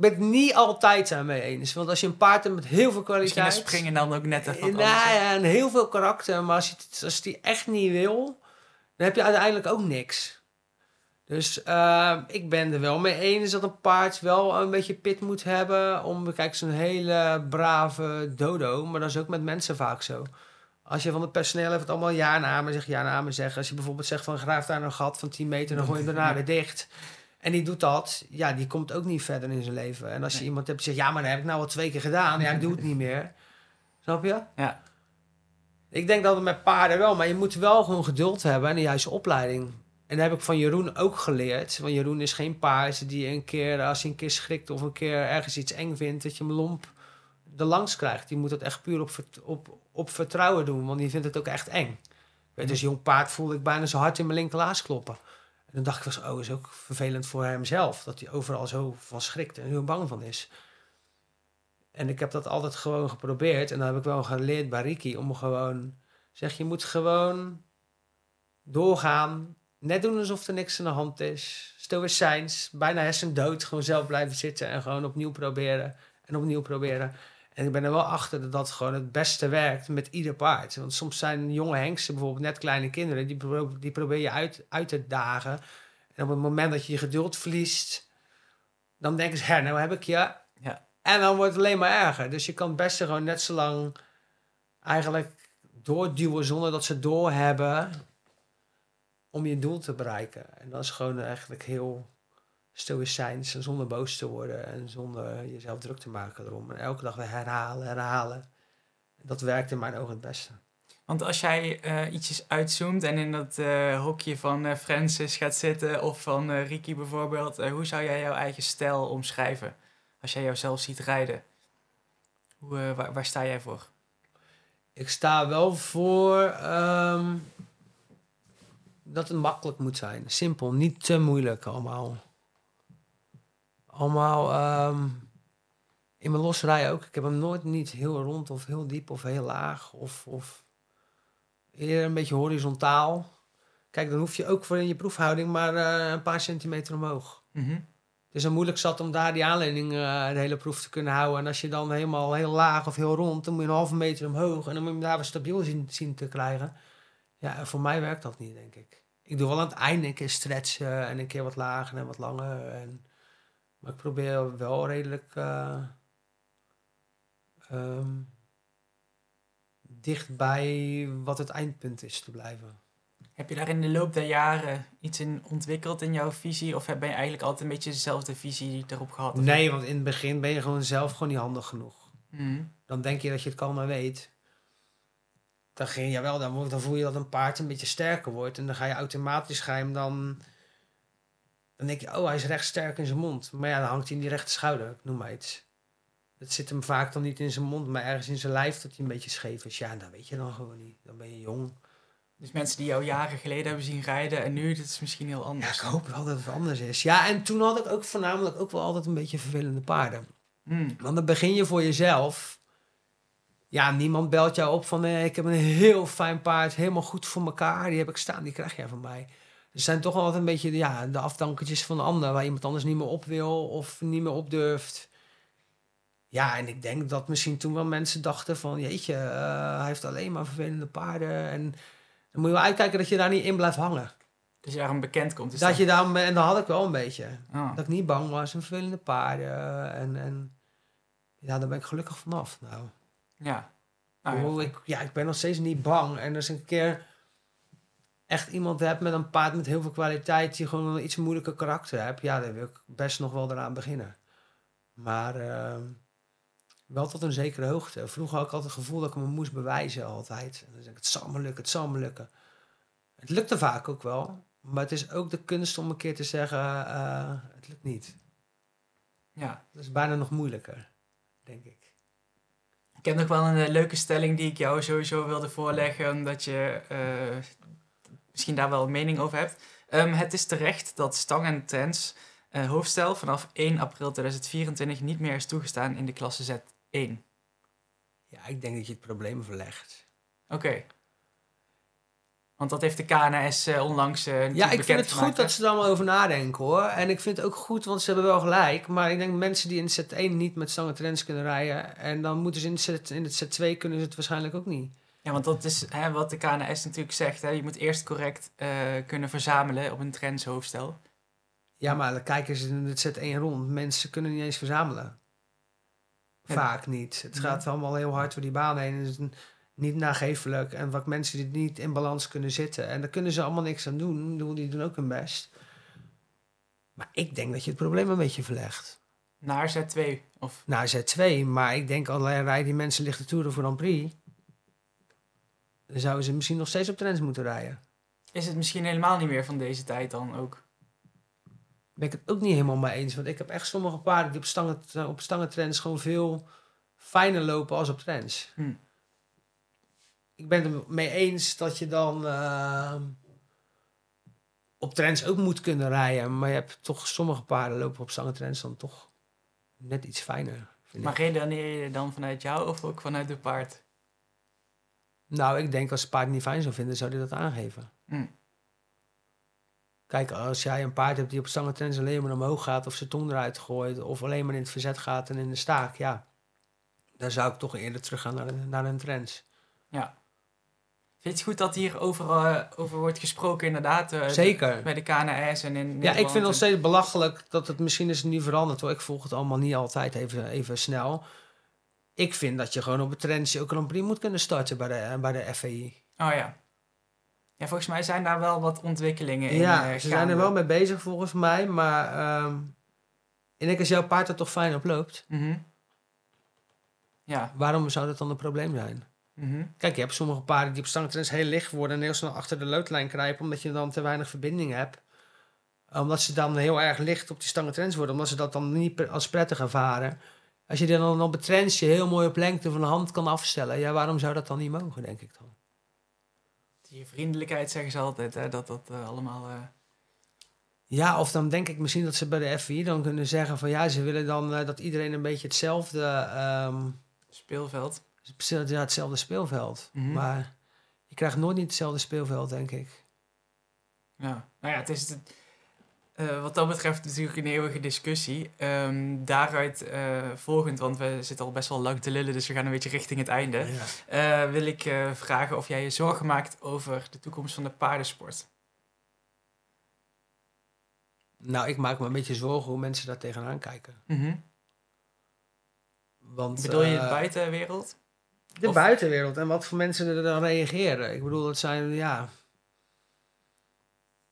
ben het niet altijd daarmee eens. Want als je een paard hebt met heel veel kwaliteit... springen dan ook net even Nou ja, en heel veel karakter. Maar als, je, het- als die echt niet wil, dan heb je uiteindelijk ook niks. Dus eh, ik ben er wel mee eens dat een paard wel een beetje pit moet hebben. Om, kijk, zo'n hele brave dodo. Maar dat is ook met mensen vaak zo. Als je van het personeel hebt het allemaal ja en amen, zeg ja en amen zeggen. Als je bijvoorbeeld zegt van graaf daar een gat van 10 meter, dan gooi je hem daarna weer dicht. En die doet dat, ja, die komt ook niet verder in zijn leven. En als je Nee. iemand hebt die zegt, ja, maar dat heb ik nou al twee keer gedaan. Ja, ik doe het niet meer. Snap je? Ja. Ik denk dat het met paarden wel, maar je moet wel gewoon geduld hebben en de juiste opleiding. En dat heb ik van Jeroen ook geleerd. Want Jeroen is geen paard die een keer, als hij een keer schrikt of een keer ergens iets eng vindt, dat je hem lomp er langs krijgt. Die moet dat echt puur op, op, op vertrouwen doen, want die vindt het ook echt eng. Weet, als jong paard voelde ik bijna zo hard in mijn linkerlaas kloppen. En dan dacht ik, was, oh, is ook vervelend voor hemzelf. Dat hij overal zo van schrikt en heel bang van is. En ik heb dat altijd gewoon geprobeerd. En dan heb ik wel geleerd bij Ricky om gewoon... Zeg, je moet gewoon doorgaan. Net doen alsof er niks aan de hand is. Stoïcijns, bijna hersendood. Gewoon zelf blijven zitten en gewoon opnieuw proberen. En opnieuw proberen. En ik ben er wel achter dat dat gewoon het beste werkt met ieder paard. Want soms zijn jonge hengsten, bijvoorbeeld net kleine kinderen... die, pro- die probeer je uit, uit te dagen. En op het moment dat je je geduld verliest... dan denken ze, hè, nou heb ik je... Ja. En dan wordt het alleen maar erger. Dus je kan het beste gewoon net zo lang eigenlijk doorduwen zonder dat ze doorhebben om je doel te bereiken. En dat is gewoon eigenlijk heel stoïcijns en zonder boos te worden en zonder jezelf druk te maken erom. En elke dag weer herhalen, herhalen. Dat werkt in mijn ogen het beste. Want als jij eh, ietsjes uitzoomt en in dat eh, hokje van eh, Francis gaat zitten of van Ricky bijvoorbeeld, hoe zou jij jouw eigen stijl omschrijven? Als jij jouzelf ziet rijden, hoe, waar, waar sta jij voor? Ik sta wel voor ehm, dat het makkelijk moet zijn. Simpel, niet te moeilijk allemaal. Allemaal ehm, in mijn losrij ook. Ik heb hem nooit niet heel rond of heel diep of heel laag. Of, of eerder een beetje horizontaal. Kijk, dan hoef je ook voor in je proefhouding maar eh, een paar centimeter omhoog. Mhm. Dus dan moeilijk zat om daar die aanleiding eh, de hele proef te kunnen houden. En als je dan helemaal heel laag of heel rond, dan moet je een halve meter omhoog. En dan moet je hem daar weer stabiel zien, zien te krijgen. Ja, voor mij werkt dat niet, denk ik. Ik doe wel aan het einde een keer stretchen en een keer wat lager en wat langer. En, maar ik probeer wel redelijk eh, ehm, dicht bij wat het eindpunt is te blijven. Heb je daar in de loop der jaren iets in ontwikkeld in jouw visie? Of ben je eigenlijk altijd een beetje dezelfde visie erop gehad? Nee, want in het begin ben je gewoon zelf gewoon niet handig genoeg. Mhm. Dan denk je dat je het kan maar weet. Dan ging je wel, dan, dan voel je dat een paard een beetje sterker wordt. En dan ga je automatisch ga je hem dan. Dan denk je, oh, hij is recht sterk in zijn mond. Maar ja, dan hangt hij in die rechte schouder, ik noem maar iets. Het zit hem vaak dan niet in zijn mond, maar ergens in zijn lijf dat hij een beetje scheef is. Ja, dat weet je dan gewoon niet. Dan ben je jong. Dus mensen die jou jaren geleden hebben zien rijden en nu, dat is misschien heel Ja, anders. ik hoop wel dat het anders is. Ja, en toen had ik ook voornamelijk ook wel altijd een beetje vervelende paarden. Mhm. Want dan begin je voor jezelf. Ja, niemand belt jou op van eh, ik heb een heel fijn paard, helemaal goed voor elkaar. Die heb ik staan, die krijg jij van mij. Er zijn toch altijd een beetje ja, de afdankertjes van de ander, waar iemand anders niet meer op wil of niet meer op durft. Ja, en ik denk dat misschien toen wel mensen dachten van jeetje, eh, hij heeft alleen maar vervelende paarden. En dan moet je wel uitkijken dat je daar niet in blijft hangen. Dus je daar een bekend komt. Dus dat je daar, en dat had ik wel een beetje. Dat ik niet bang was en vervelende paarden. En, en ja, daar ben ik gelukkig vanaf. Nou, Ja. Nou. Hoe ik, ja, ik ben nog steeds niet bang. En als ik een keer echt iemand heb met een paard met heel veel kwaliteit, die gewoon een iets moeilijker karakter hebt, ja, dan wil ik best nog wel eraan beginnen. Maar ehm, wel tot een zekere hoogte. Vroeger had ik altijd het gevoel dat ik me moest bewijzen altijd. En dan zeg ik, het zal me lukken, het zal me lukken. Het lukte vaak ook wel. Maar het is ook de kunst om een keer te zeggen, eh, het lukt niet. ja. Dat is bijna nog moeilijker, denk ik. Ik heb nog wel een eh, leuke stelling die ik jou sowieso wilde voorleggen, omdat je eh, misschien daar wel een mening over hebt. Ehm, het is terecht dat stang en trends eh, hoofdstel vanaf 1 april 2024 niet meer is toegestaan in de klasse Z1. Ja, ik denk dat je het probleem verlegt. Oké. Want dat heeft de KNS eh, onlangs eh Ja, ik vind het goed dat ze er allemaal over nadenken hoor. En ik vind het ook goed, want ze hebben wel gelijk. Maar ik denk mensen die in het Z1 niet met stangen trends kunnen rijden. En dan moeten ze in het, Z, in het Z2 kunnen ze het waarschijnlijk ook niet. Ja, want dat is hè, wat de KNS natuurlijk zegt. Hè. Je moet eerst correct eh, kunnen verzamelen op een trends hoofdstel. Ja, maar dan kijken ze in het Z1 rond. Mensen kunnen niet eens verzamelen. Vaak niet. Het gaat allemaal heel hard door die baan heen. Niet nagevelijk. En wat mensen die niet in balans kunnen zitten. En daar kunnen ze allemaal niks aan doen. Die doen ook hun best. Maar ik denk dat je het probleem een beetje verlegt. Naar Z2. Of, Nou, Z2, maar ik denk al rijden die mensen lichte toeren voor Grand Prix. Dan zouden ze misschien nog steeds op trends moeten rijden. is het misschien helemaal niet meer van deze tijd dan ook? Ben ik het ook niet helemaal mee eens. Want ik heb echt sommige paarden die op, stangen, op stangentrends gewoon veel fijner lopen als op trends. Hm. Ik ben het mee eens dat je dan eh, op trends ook moet kunnen rijden. Maar je hebt toch sommige paarden lopen op stangentrends dan toch net iets fijner. Maar redeneer je dan vanuit jou of ook vanuit de paard? Nou, ik denk als het paard niet fijn zou vinden, zou hij dat aangeven. Hm. Kijk, als jij een paard hebt die op stangentrends alleen maar omhoog gaat... of zijn tong eruit gooit... of alleen maar in het verzet gaat en in de staak... ja, dan zou ik toch eerder teruggaan naar, naar een trends. Vind je het goed dat hier over, eh, over wordt gesproken inderdaad? eh, Zeker. Bij de KNS en in Ja, ik Nederland vind het nog en- steeds belachelijk dat het misschien is nu veranderd hoor. Ik volg het allemaal niet altijd even, even snel. Ik vind dat je gewoon op het trendsje ook Grand Prix moet kunnen starten bij de, bij de FVI. Oh ja. Ja, volgens mij zijn daar wel wat ontwikkelingen in. ja, eh, ze zijn er wel mee bezig volgens mij. Maar ehm ik denk als jouw paard er toch fijn op loopt... Mhm. Ja. waarom zou dat dan een probleem zijn? Mhm. Kijk, je hebt sommige paarden die op stangtrends heel licht worden en heel snel achter de loodlijn kruipen, omdat je dan te weinig verbinding hebt. Omdat ze dan heel erg licht op die stangtrends worden, omdat ze dat dan niet als prettig ervaren. Als je dan op het trendsje heel mooi op lengte van de hand kan afstellen, ja, waarom zou dat dan niet mogen, denk ik dan? Die vriendelijkheid zeggen ze altijd, hè, dat dat eh, allemaal... eh, Ja, of dan denk ik misschien dat ze bij de FI dan kunnen zeggen van ja, ze willen dan eh, dat iedereen een beetje hetzelfde, ehm, speelveld. Ja, hetzelfde speelveld. Mhm. Maar je krijgt nooit niet hetzelfde speelveld, denk ik. Ja. Nou ja, het is... Het, Eh, wat dat betreft natuurlijk een eeuwige discussie. Ehm, daaruit eh, volgend, want we zitten al best wel lang te lullen, dus we gaan een beetje richting het einde. Ja. Eh, wil ik vragen of jij je zorgen maakt over de toekomst van de paardensport. Nou, ik maak me een beetje zorgen hoe mensen daar tegenaan kijken. Want, Bedoel je de buitenwereld? De Of- buitenwereld en wat voor mensen er dan reageren. Ik bedoel, het zijn ja.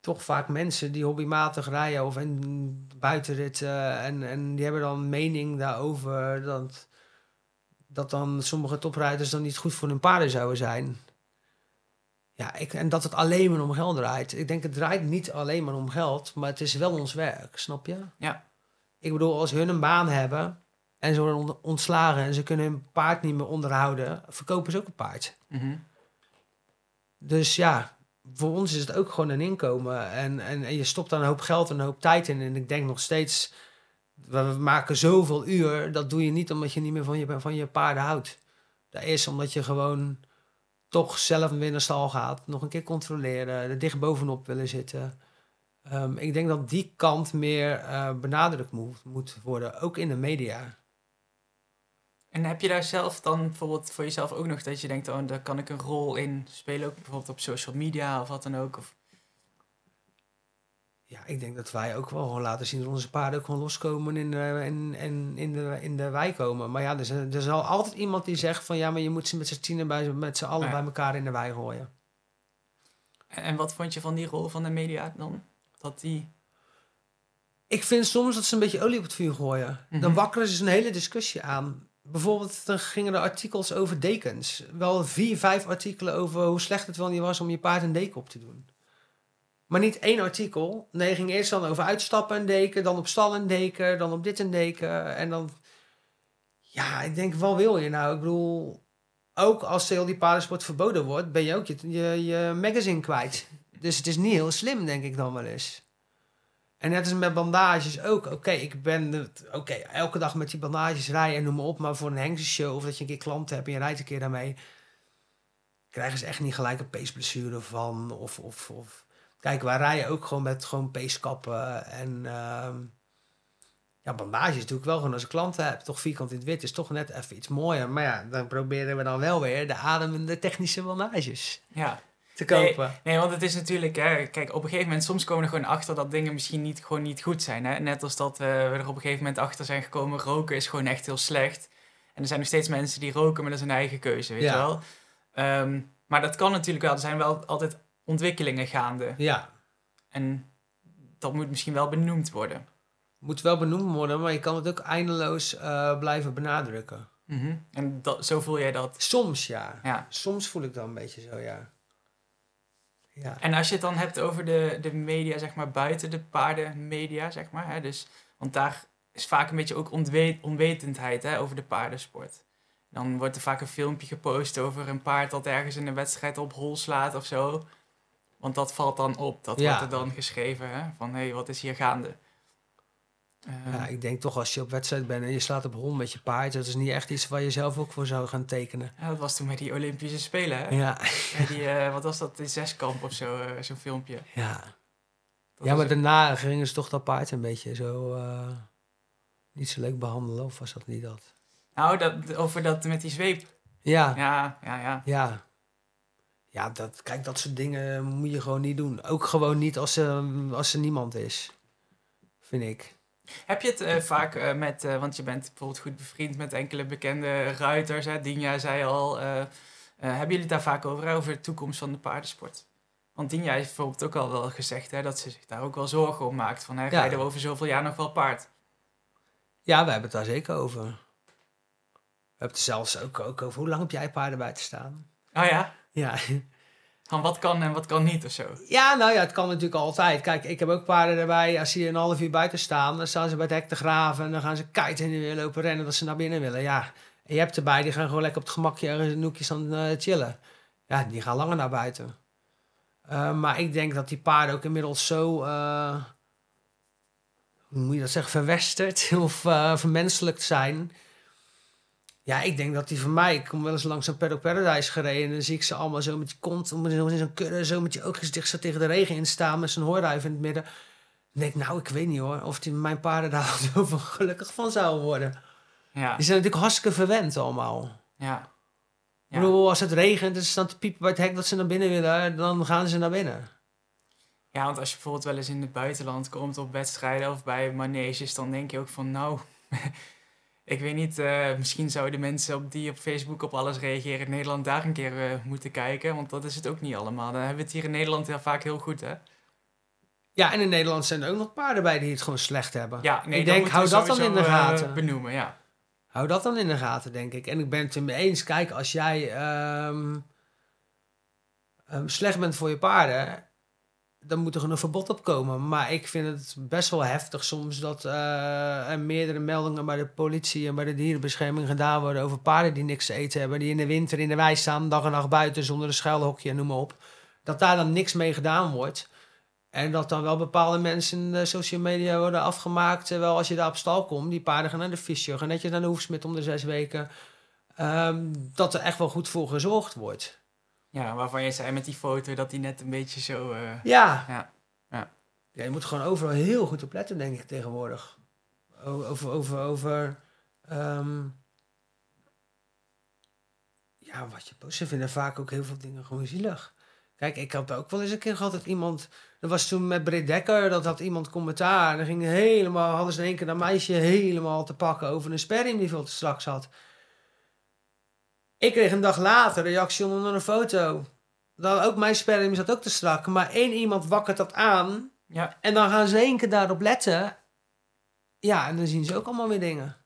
toch vaak mensen die hobbymatig rijden of en buitenritten. En, en die hebben dan mening daarover dat, dat dan sommige toprijders dan niet goed voor hun paarden zouden zijn. Ja, ik, en dat het alleen maar om geld draait. Ik denk, het draait niet alleen maar om geld, maar het is wel ons werk, snap je? Ja. Ik bedoel, als hun een baan hebben en ze worden ont- ontslagen en ze kunnen hun paard niet meer onderhouden, verkopen ze ook een paard. Mhm. Dus ja, voor ons is het ook gewoon een inkomen. En, en, en je stopt daar een hoop geld en een hoop tijd in. En ik denk nog steeds, we we maken zoveel uur, dat doe je niet omdat je niet meer van je, van je paarden houdt. Dat is omdat je gewoon toch zelf weer naar stal gaat, nog een keer controleren, er dicht bovenop willen zitten. Ehm, ik denk dat die kant meer eh, benadrukt moet, moet worden, ook in de media. En heb je daar zelf dan bijvoorbeeld voor jezelf ook nog dat je denkt, oh, daar kan ik een rol in spelen, ook bijvoorbeeld op social media of wat dan ook? Of... Ja, ik denk dat wij ook wel gewoon laten zien dat onze paarden ook gewoon loskomen in de, in, in, in de, in de wei komen. Maar ja, er, is- er zal altijd iemand die zegt van ja, maar je moet ze met z'n tienen bij, met z'n allen Ja. bij elkaar in de wei gooien. En en wat vond je van die rol van de media dan? Dat die... Ik vind soms dat ze een beetje olie op het vuur gooien. Dan Mhm. wakkeren ze een hele discussie aan. Bijvoorbeeld, dan gingen er artikels over dekens. Wel vier, vijf artikelen over hoe slecht het wel niet was om je paard een deken op te doen. Maar niet één artikel. Nee, ging eerst dan over uitstappen een deken, dan op stal een deken, dan op dit een deken. En dan, ja, ik denk, wat wil je nou? Ik bedoel, ook als heel die paardensport verboden wordt, ben je ook je, je, je magazine kwijt. Dus het is niet heel slim, denk ik dan wel eens. En net als met bandages ook. Oké, ik ben oké, elke dag met die bandages rijden en noem maar op. Maar voor een hengstenshow of dat je een keer klanten hebt en je rijdt een keer daarmee. Krijgen ze echt niet gelijk een peesblessure van. Of, of, of. Kijk, wij rijden ook gewoon met gewoon peeskappen. En ehm, ja, bandages doe ik wel gewoon als ik klanten heb. Toch vierkant in het wit is toch net even iets mooier. Maar ja, dan proberen we dan wel weer de ademende technische bandages Ja. Te kopen. Nee, want het is natuurlijk, hè, kijk, op een gegeven moment, soms komen we er gewoon achter dat dingen misschien niet, gewoon niet goed zijn. Hè? Net als dat eh, we er op een gegeven moment achter zijn gekomen, roken is gewoon echt heel slecht. En er zijn nog steeds mensen die roken, maar dat is een eigen keuze, weet Ja. je wel. Ehm, maar dat kan natuurlijk wel, er zijn wel altijd ontwikkelingen gaande. Ja, En dat moet misschien wel benoemd worden. moet wel benoemd worden, maar je kan het ook eindeloos eh, blijven benadrukken. Mhm. En dat, zo voel jij dat. Soms ja. Ja. Soms voel ik dat een beetje zo, ja. Ja. En als je het dan hebt over de, de media, zeg maar, buiten de paardenmedia, zeg maar. Hè, dus, want daar is vaak een beetje ook onwetendheid hè, over de paardensport. Dan wordt er vaak een filmpje gepost over een paard dat ergens in een wedstrijd op hol slaat of zo. Want dat valt dan op. Dat Ja. wordt er dan geschreven, hè, van hé, hey, wat is hier gaande? Eh, ja, ik denk toch als je op wedstrijd bent en je slaat op hond met je paard, dat is niet echt iets waar je zelf ook voor zou gaan tekenen. ja, dat was toen met die Olympische Spelen, hè? Ja, Bij die, eh, wat was dat, die zeskamp of zo, eh, zo'n filmpje. ja. Dat ja maar daarna gingen ze toch dat paard een beetje zo eh, niet zo leuk behandelen, of was dat niet dat? Nou, dat, over dat met die zweep. Ja, Ja, ja, ja. ja. Ja, dat, kijk, dat soort dingen moet je gewoon niet doen. Ook gewoon niet als, er als er niemand is, vind ik. Heb je het eh, vaak eh, met, eh, want je bent bijvoorbeeld goed bevriend met enkele bekende ruiters, hè? Dinja zei al. hebben jullie het daar vaak over, hè? over de toekomst van de paardensport? Want Dinja heeft bijvoorbeeld ook al wel gezegd hè, dat ze zich daar ook wel zorgen om maakt. Van, hè, Ja. rijden we over zoveel jaar nog wel paard? Ja, we hebben het daar zeker over. We hebben het zelfs ook, ook over hoe lang heb jij paarden bij te staan? Oh ja? Ja. Van wat kan en wat kan niet of zo? ja, nou ja, het kan natuurlijk altijd. Kijk, ik heb ook paarden erbij. Als die een half uur buiten staan, dan staan ze bij het hek te graven. En dan gaan ze kiten en weer lopen rennen dat ze naar binnen willen. Ja, en je hebt erbij, die gaan gewoon lekker op het gemakje ergens een hoekje staan eh, chillen. Ja, die gaan langer naar buiten. Eh, maar ik denk dat die paarden ook inmiddels zo... eh, hoe moet je dat zeggen? Verwesterd of vermenselijkt zijn... Ja, ik denk dat die van mij... Ik kom wel eens langs een Paddock Paradise gereden... en dan zie ik ze allemaal zo met die kont... in zo'n kudde, zo met je oogjes dicht zo tegen de regen in staan... met zo'n hooiruif in het midden. Dan denk ik, nou, ik weet niet hoor, of die, mijn paarden daar zo van gelukkig van zouden worden. Ja, Die zijn natuurlijk hartstikke verwend allemaal. ja. Ik bedoel, als het regent en ze staan te piepen bij het hek dat ze naar binnen willen, dan gaan ze naar binnen. Ja, want als je bijvoorbeeld wel eens in het buitenland komt op wedstrijden of bij maneges, dan denk je ook van nou, ik weet niet, eh, misschien zouden mensen op die op Facebook op alles reageren in Nederland daar een keer eh, moeten kijken, want dat is het ook niet allemaal. Dan hebben we het hier in Nederland heel vaak heel goed, hè? Ja, en in Nederland zijn er ook nog paarden bij die het gewoon slecht hebben. Ja, nee, Ik denk, hou dat dan in de eh, gaten. benoemen, ja. Hou dat dan in de gaten, denk ik. En ik ben het er mee eens. Kijk, als jij ehm, ehm, slecht bent voor je paarden, dan moet er een verbod op komen. Maar ik vind het best wel heftig soms dat eh, er meerdere meldingen bij de politie en bij de dierenbescherming gedaan worden over paarden die niks te eten hebben, die in de winter in de wei staan, dag en nacht buiten zonder een schuilhokje en noem maar op. Dat daar dan niks mee gedaan wordt. En dat dan wel bepaalde mensen in de social media worden afgemaakt. Terwijl als je daar op stal komt, die paarden gaan naar de fysio, gaan netjes naar de hoefsmid om de zes weken. ehm, dat er echt wel goed voor gezorgd wordt. Ja, waarvan je zei met die foto dat die net een beetje zo... eh, Ja. Ja, ja. Ja, je moet gewoon overal heel goed op letten, denk ik, tegenwoordig. Over, over, over... ehm, ja, wat je post. Ze vinden vaak ook heel veel dingen gewoon zielig. Kijk, ik had ook wel eens een keer gehad dat iemand... Dat was toen met Britt Dekker, dat had iemand commentaar. En dan ging helemaal, hadden ze in één keer dat meisje helemaal te pakken over een sperring die veel te strak zat. Ik kreeg een dag later reactie onder een foto. Dat ook mijn sperring zat ook te strak. Maar één iemand wakkert dat aan. ja, En dan gaan ze één keer daarop letten. Ja, en dan zien ze ook allemaal weer dingen.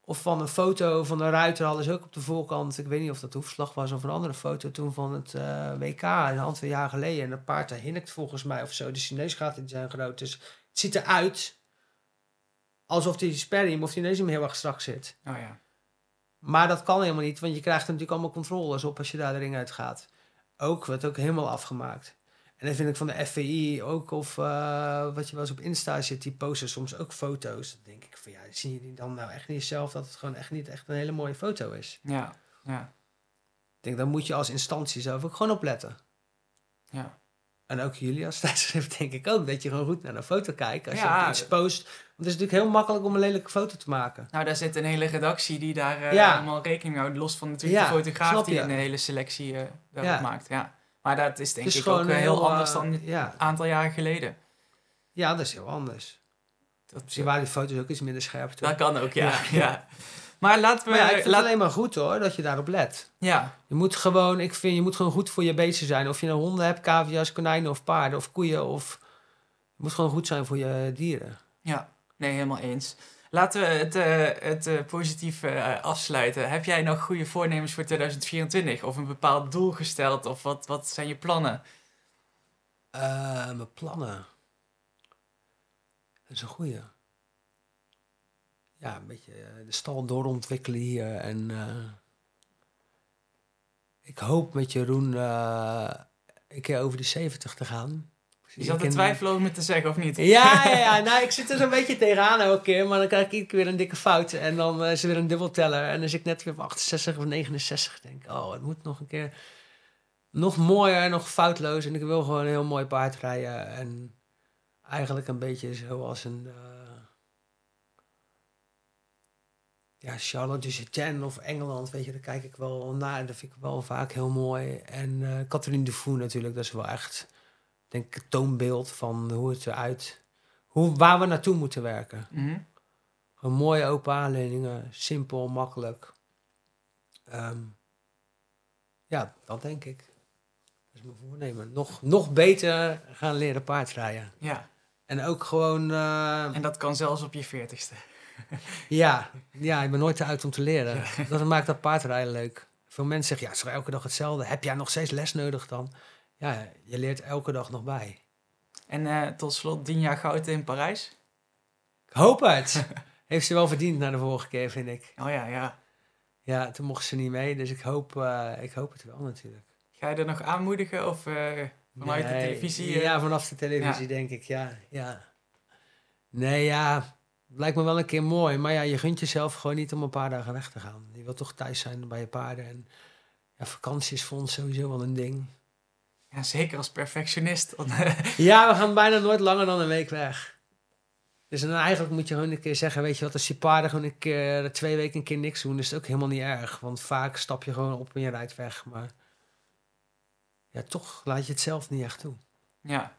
Of van een foto van een ruiter hadden ze ook op de voorkant. Ik weet niet of dat hoefslag was of een andere foto toen van het eh, WK een aantal jaar geleden. En dat paard daar hinnikt volgens mij of zo. De Chinees gaat die zijn groot. Dus het ziet eruit alsof die sperring of die neus hem heel erg strak zit. oh ja. Maar dat kan helemaal niet, want je krijgt er natuurlijk allemaal controles op als je daar de ring uit gaat. Ook, wordt ook helemaal afgemaakt. En dan vind ik van de FVI ook, of eh, wat je wel eens op Insta zit, die posten soms ook foto's. Dan denk ik van ja, zie je die dan nou echt niet zelf dat het gewoon echt niet echt een hele mooie foto is. Ja, ja, Ik denk, daar moet je als instantie zelf ook gewoon op letten. ja. En ook jullie als tijdschrift denk ik ook, dat je gewoon goed naar een foto kijkt als Ja. je iets post. Want het is natuurlijk heel makkelijk om een lelijke foto te maken. Nou, daar zit een hele redactie die daar eh, Ja. allemaal rekening houdt. Los van natuurlijk Ja, de fotograaf die een hele selectie daarop Ja. maakt. Ja. Maar dat is denk ik ook eh, heel heel, anders dan een aantal jaren geleden. ja, dat is heel anders. Dat, Misschien waren die foto's ook iets minder scherp dat kan ook, ja. Ja. Maar laten we... Maar ja, ik vind laat- het alleen maar goed hoor, dat je daarop let. ja, Je moet gewoon, ik vind, je moet gewoon goed voor je beesten zijn. Of je nou honden hebt, cavia's, konijnen of paarden of koeien. Of, je moet gewoon goed zijn voor je dieren. ja, nee, helemaal eens. Laten we het, eh, het eh, positief eh, afsluiten. Heb jij nog goede voornemens voor 2024? Of een bepaald doel gesteld? Of wat, wat zijn je plannen? Mijn plannen. Dat is een goeie. Ja, een beetje eh, de stal doorontwikkelen hier. En eh, ik hoop met Jeroen eh, een keer over de 70 te gaan. Je zat ken- twijfelen om het te zeggen of niet? Ja, ja, ja. Nou, ik zit er zo'n beetje tegenaan elke keer. Maar dan krijg ik iedere keer weer een dikke fout. En dan is er weer een dubbelteller. En dan zit ik net weer op 68 of 69. Ik denk, oh, het moet nog een keer nog mooier en nog foutloos. En ik wil gewoon een heel mooi paard rijden. En eigenlijk een beetje zoals een... ja, Charlotte Duchesne of Engeland, weet je, daar kijk ik wel naar. Dat vind ik wel vaak heel mooi. En eh Catherine Dufour natuurlijk, dat is wel echt, denk ik, het toonbeeld van hoe het eruit, hoe, waar we naartoe moeten werken. Mhm. Gewoon mooie open aanleidingen, simpel, makkelijk. Ehm, ja, dat denk ik. Dat is mijn voornemen. Nog, nog beter gaan leren paardrijden. Ja, En ook gewoon, eh, en dat kan zelfs op je veertigste. Ja, ja, ik ben nooit te uit om te leren. Dat maakt dat paardrijden leuk. Veel mensen zeggen, ja, het is elke dag hetzelfde. Heb jij nog steeds les nodig dan? Ja, je leert elke dag nog bij. En eh, tot slot, tien jaar goud in Parijs. Ik hoop het. Heeft ze wel verdiend na de vorige keer, vind ik. Oh ja, ja. Ja, toen mocht ze niet mee, dus ik hoop, eh, ik hoop het wel natuurlijk. Ga je er nog aanmoedigen of eh, vanuit de televisie? Ja, vanaf de televisie denk ik, ja, ja. Nee, ja, lijkt me wel een keer mooi. Maar ja, je gunt jezelf gewoon niet om een paar dagen weg te gaan. Je wilt toch thuis zijn bij je paarden. En ja, vakantie is voor ons sowieso wel een ding. Ja, zeker als perfectionist. ja, we gaan bijna nooit langer dan een week weg. Dus dan eigenlijk moet je gewoon een keer zeggen, weet je wat, als je paarden gewoon een keer twee weken een keer niks doen, is het ook helemaal niet erg. Want vaak stap je gewoon op en je rijdt weg. Maar ja, toch laat je het zelf niet echt toe. Ja,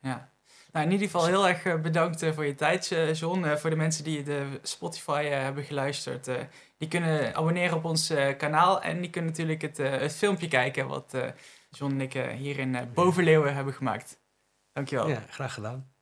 ja. Nou, in ieder geval heel erg eh, bedankt eh, voor je tijd, eh, John. voor de mensen die de Spotify hebben geluisterd. die kunnen abonneren op ons kanaal. En die kunnen natuurlijk het, het filmpje kijken wat John en ik hier in Bovenleeuwen hebben gemaakt. Dankjewel. Ja, graag gedaan.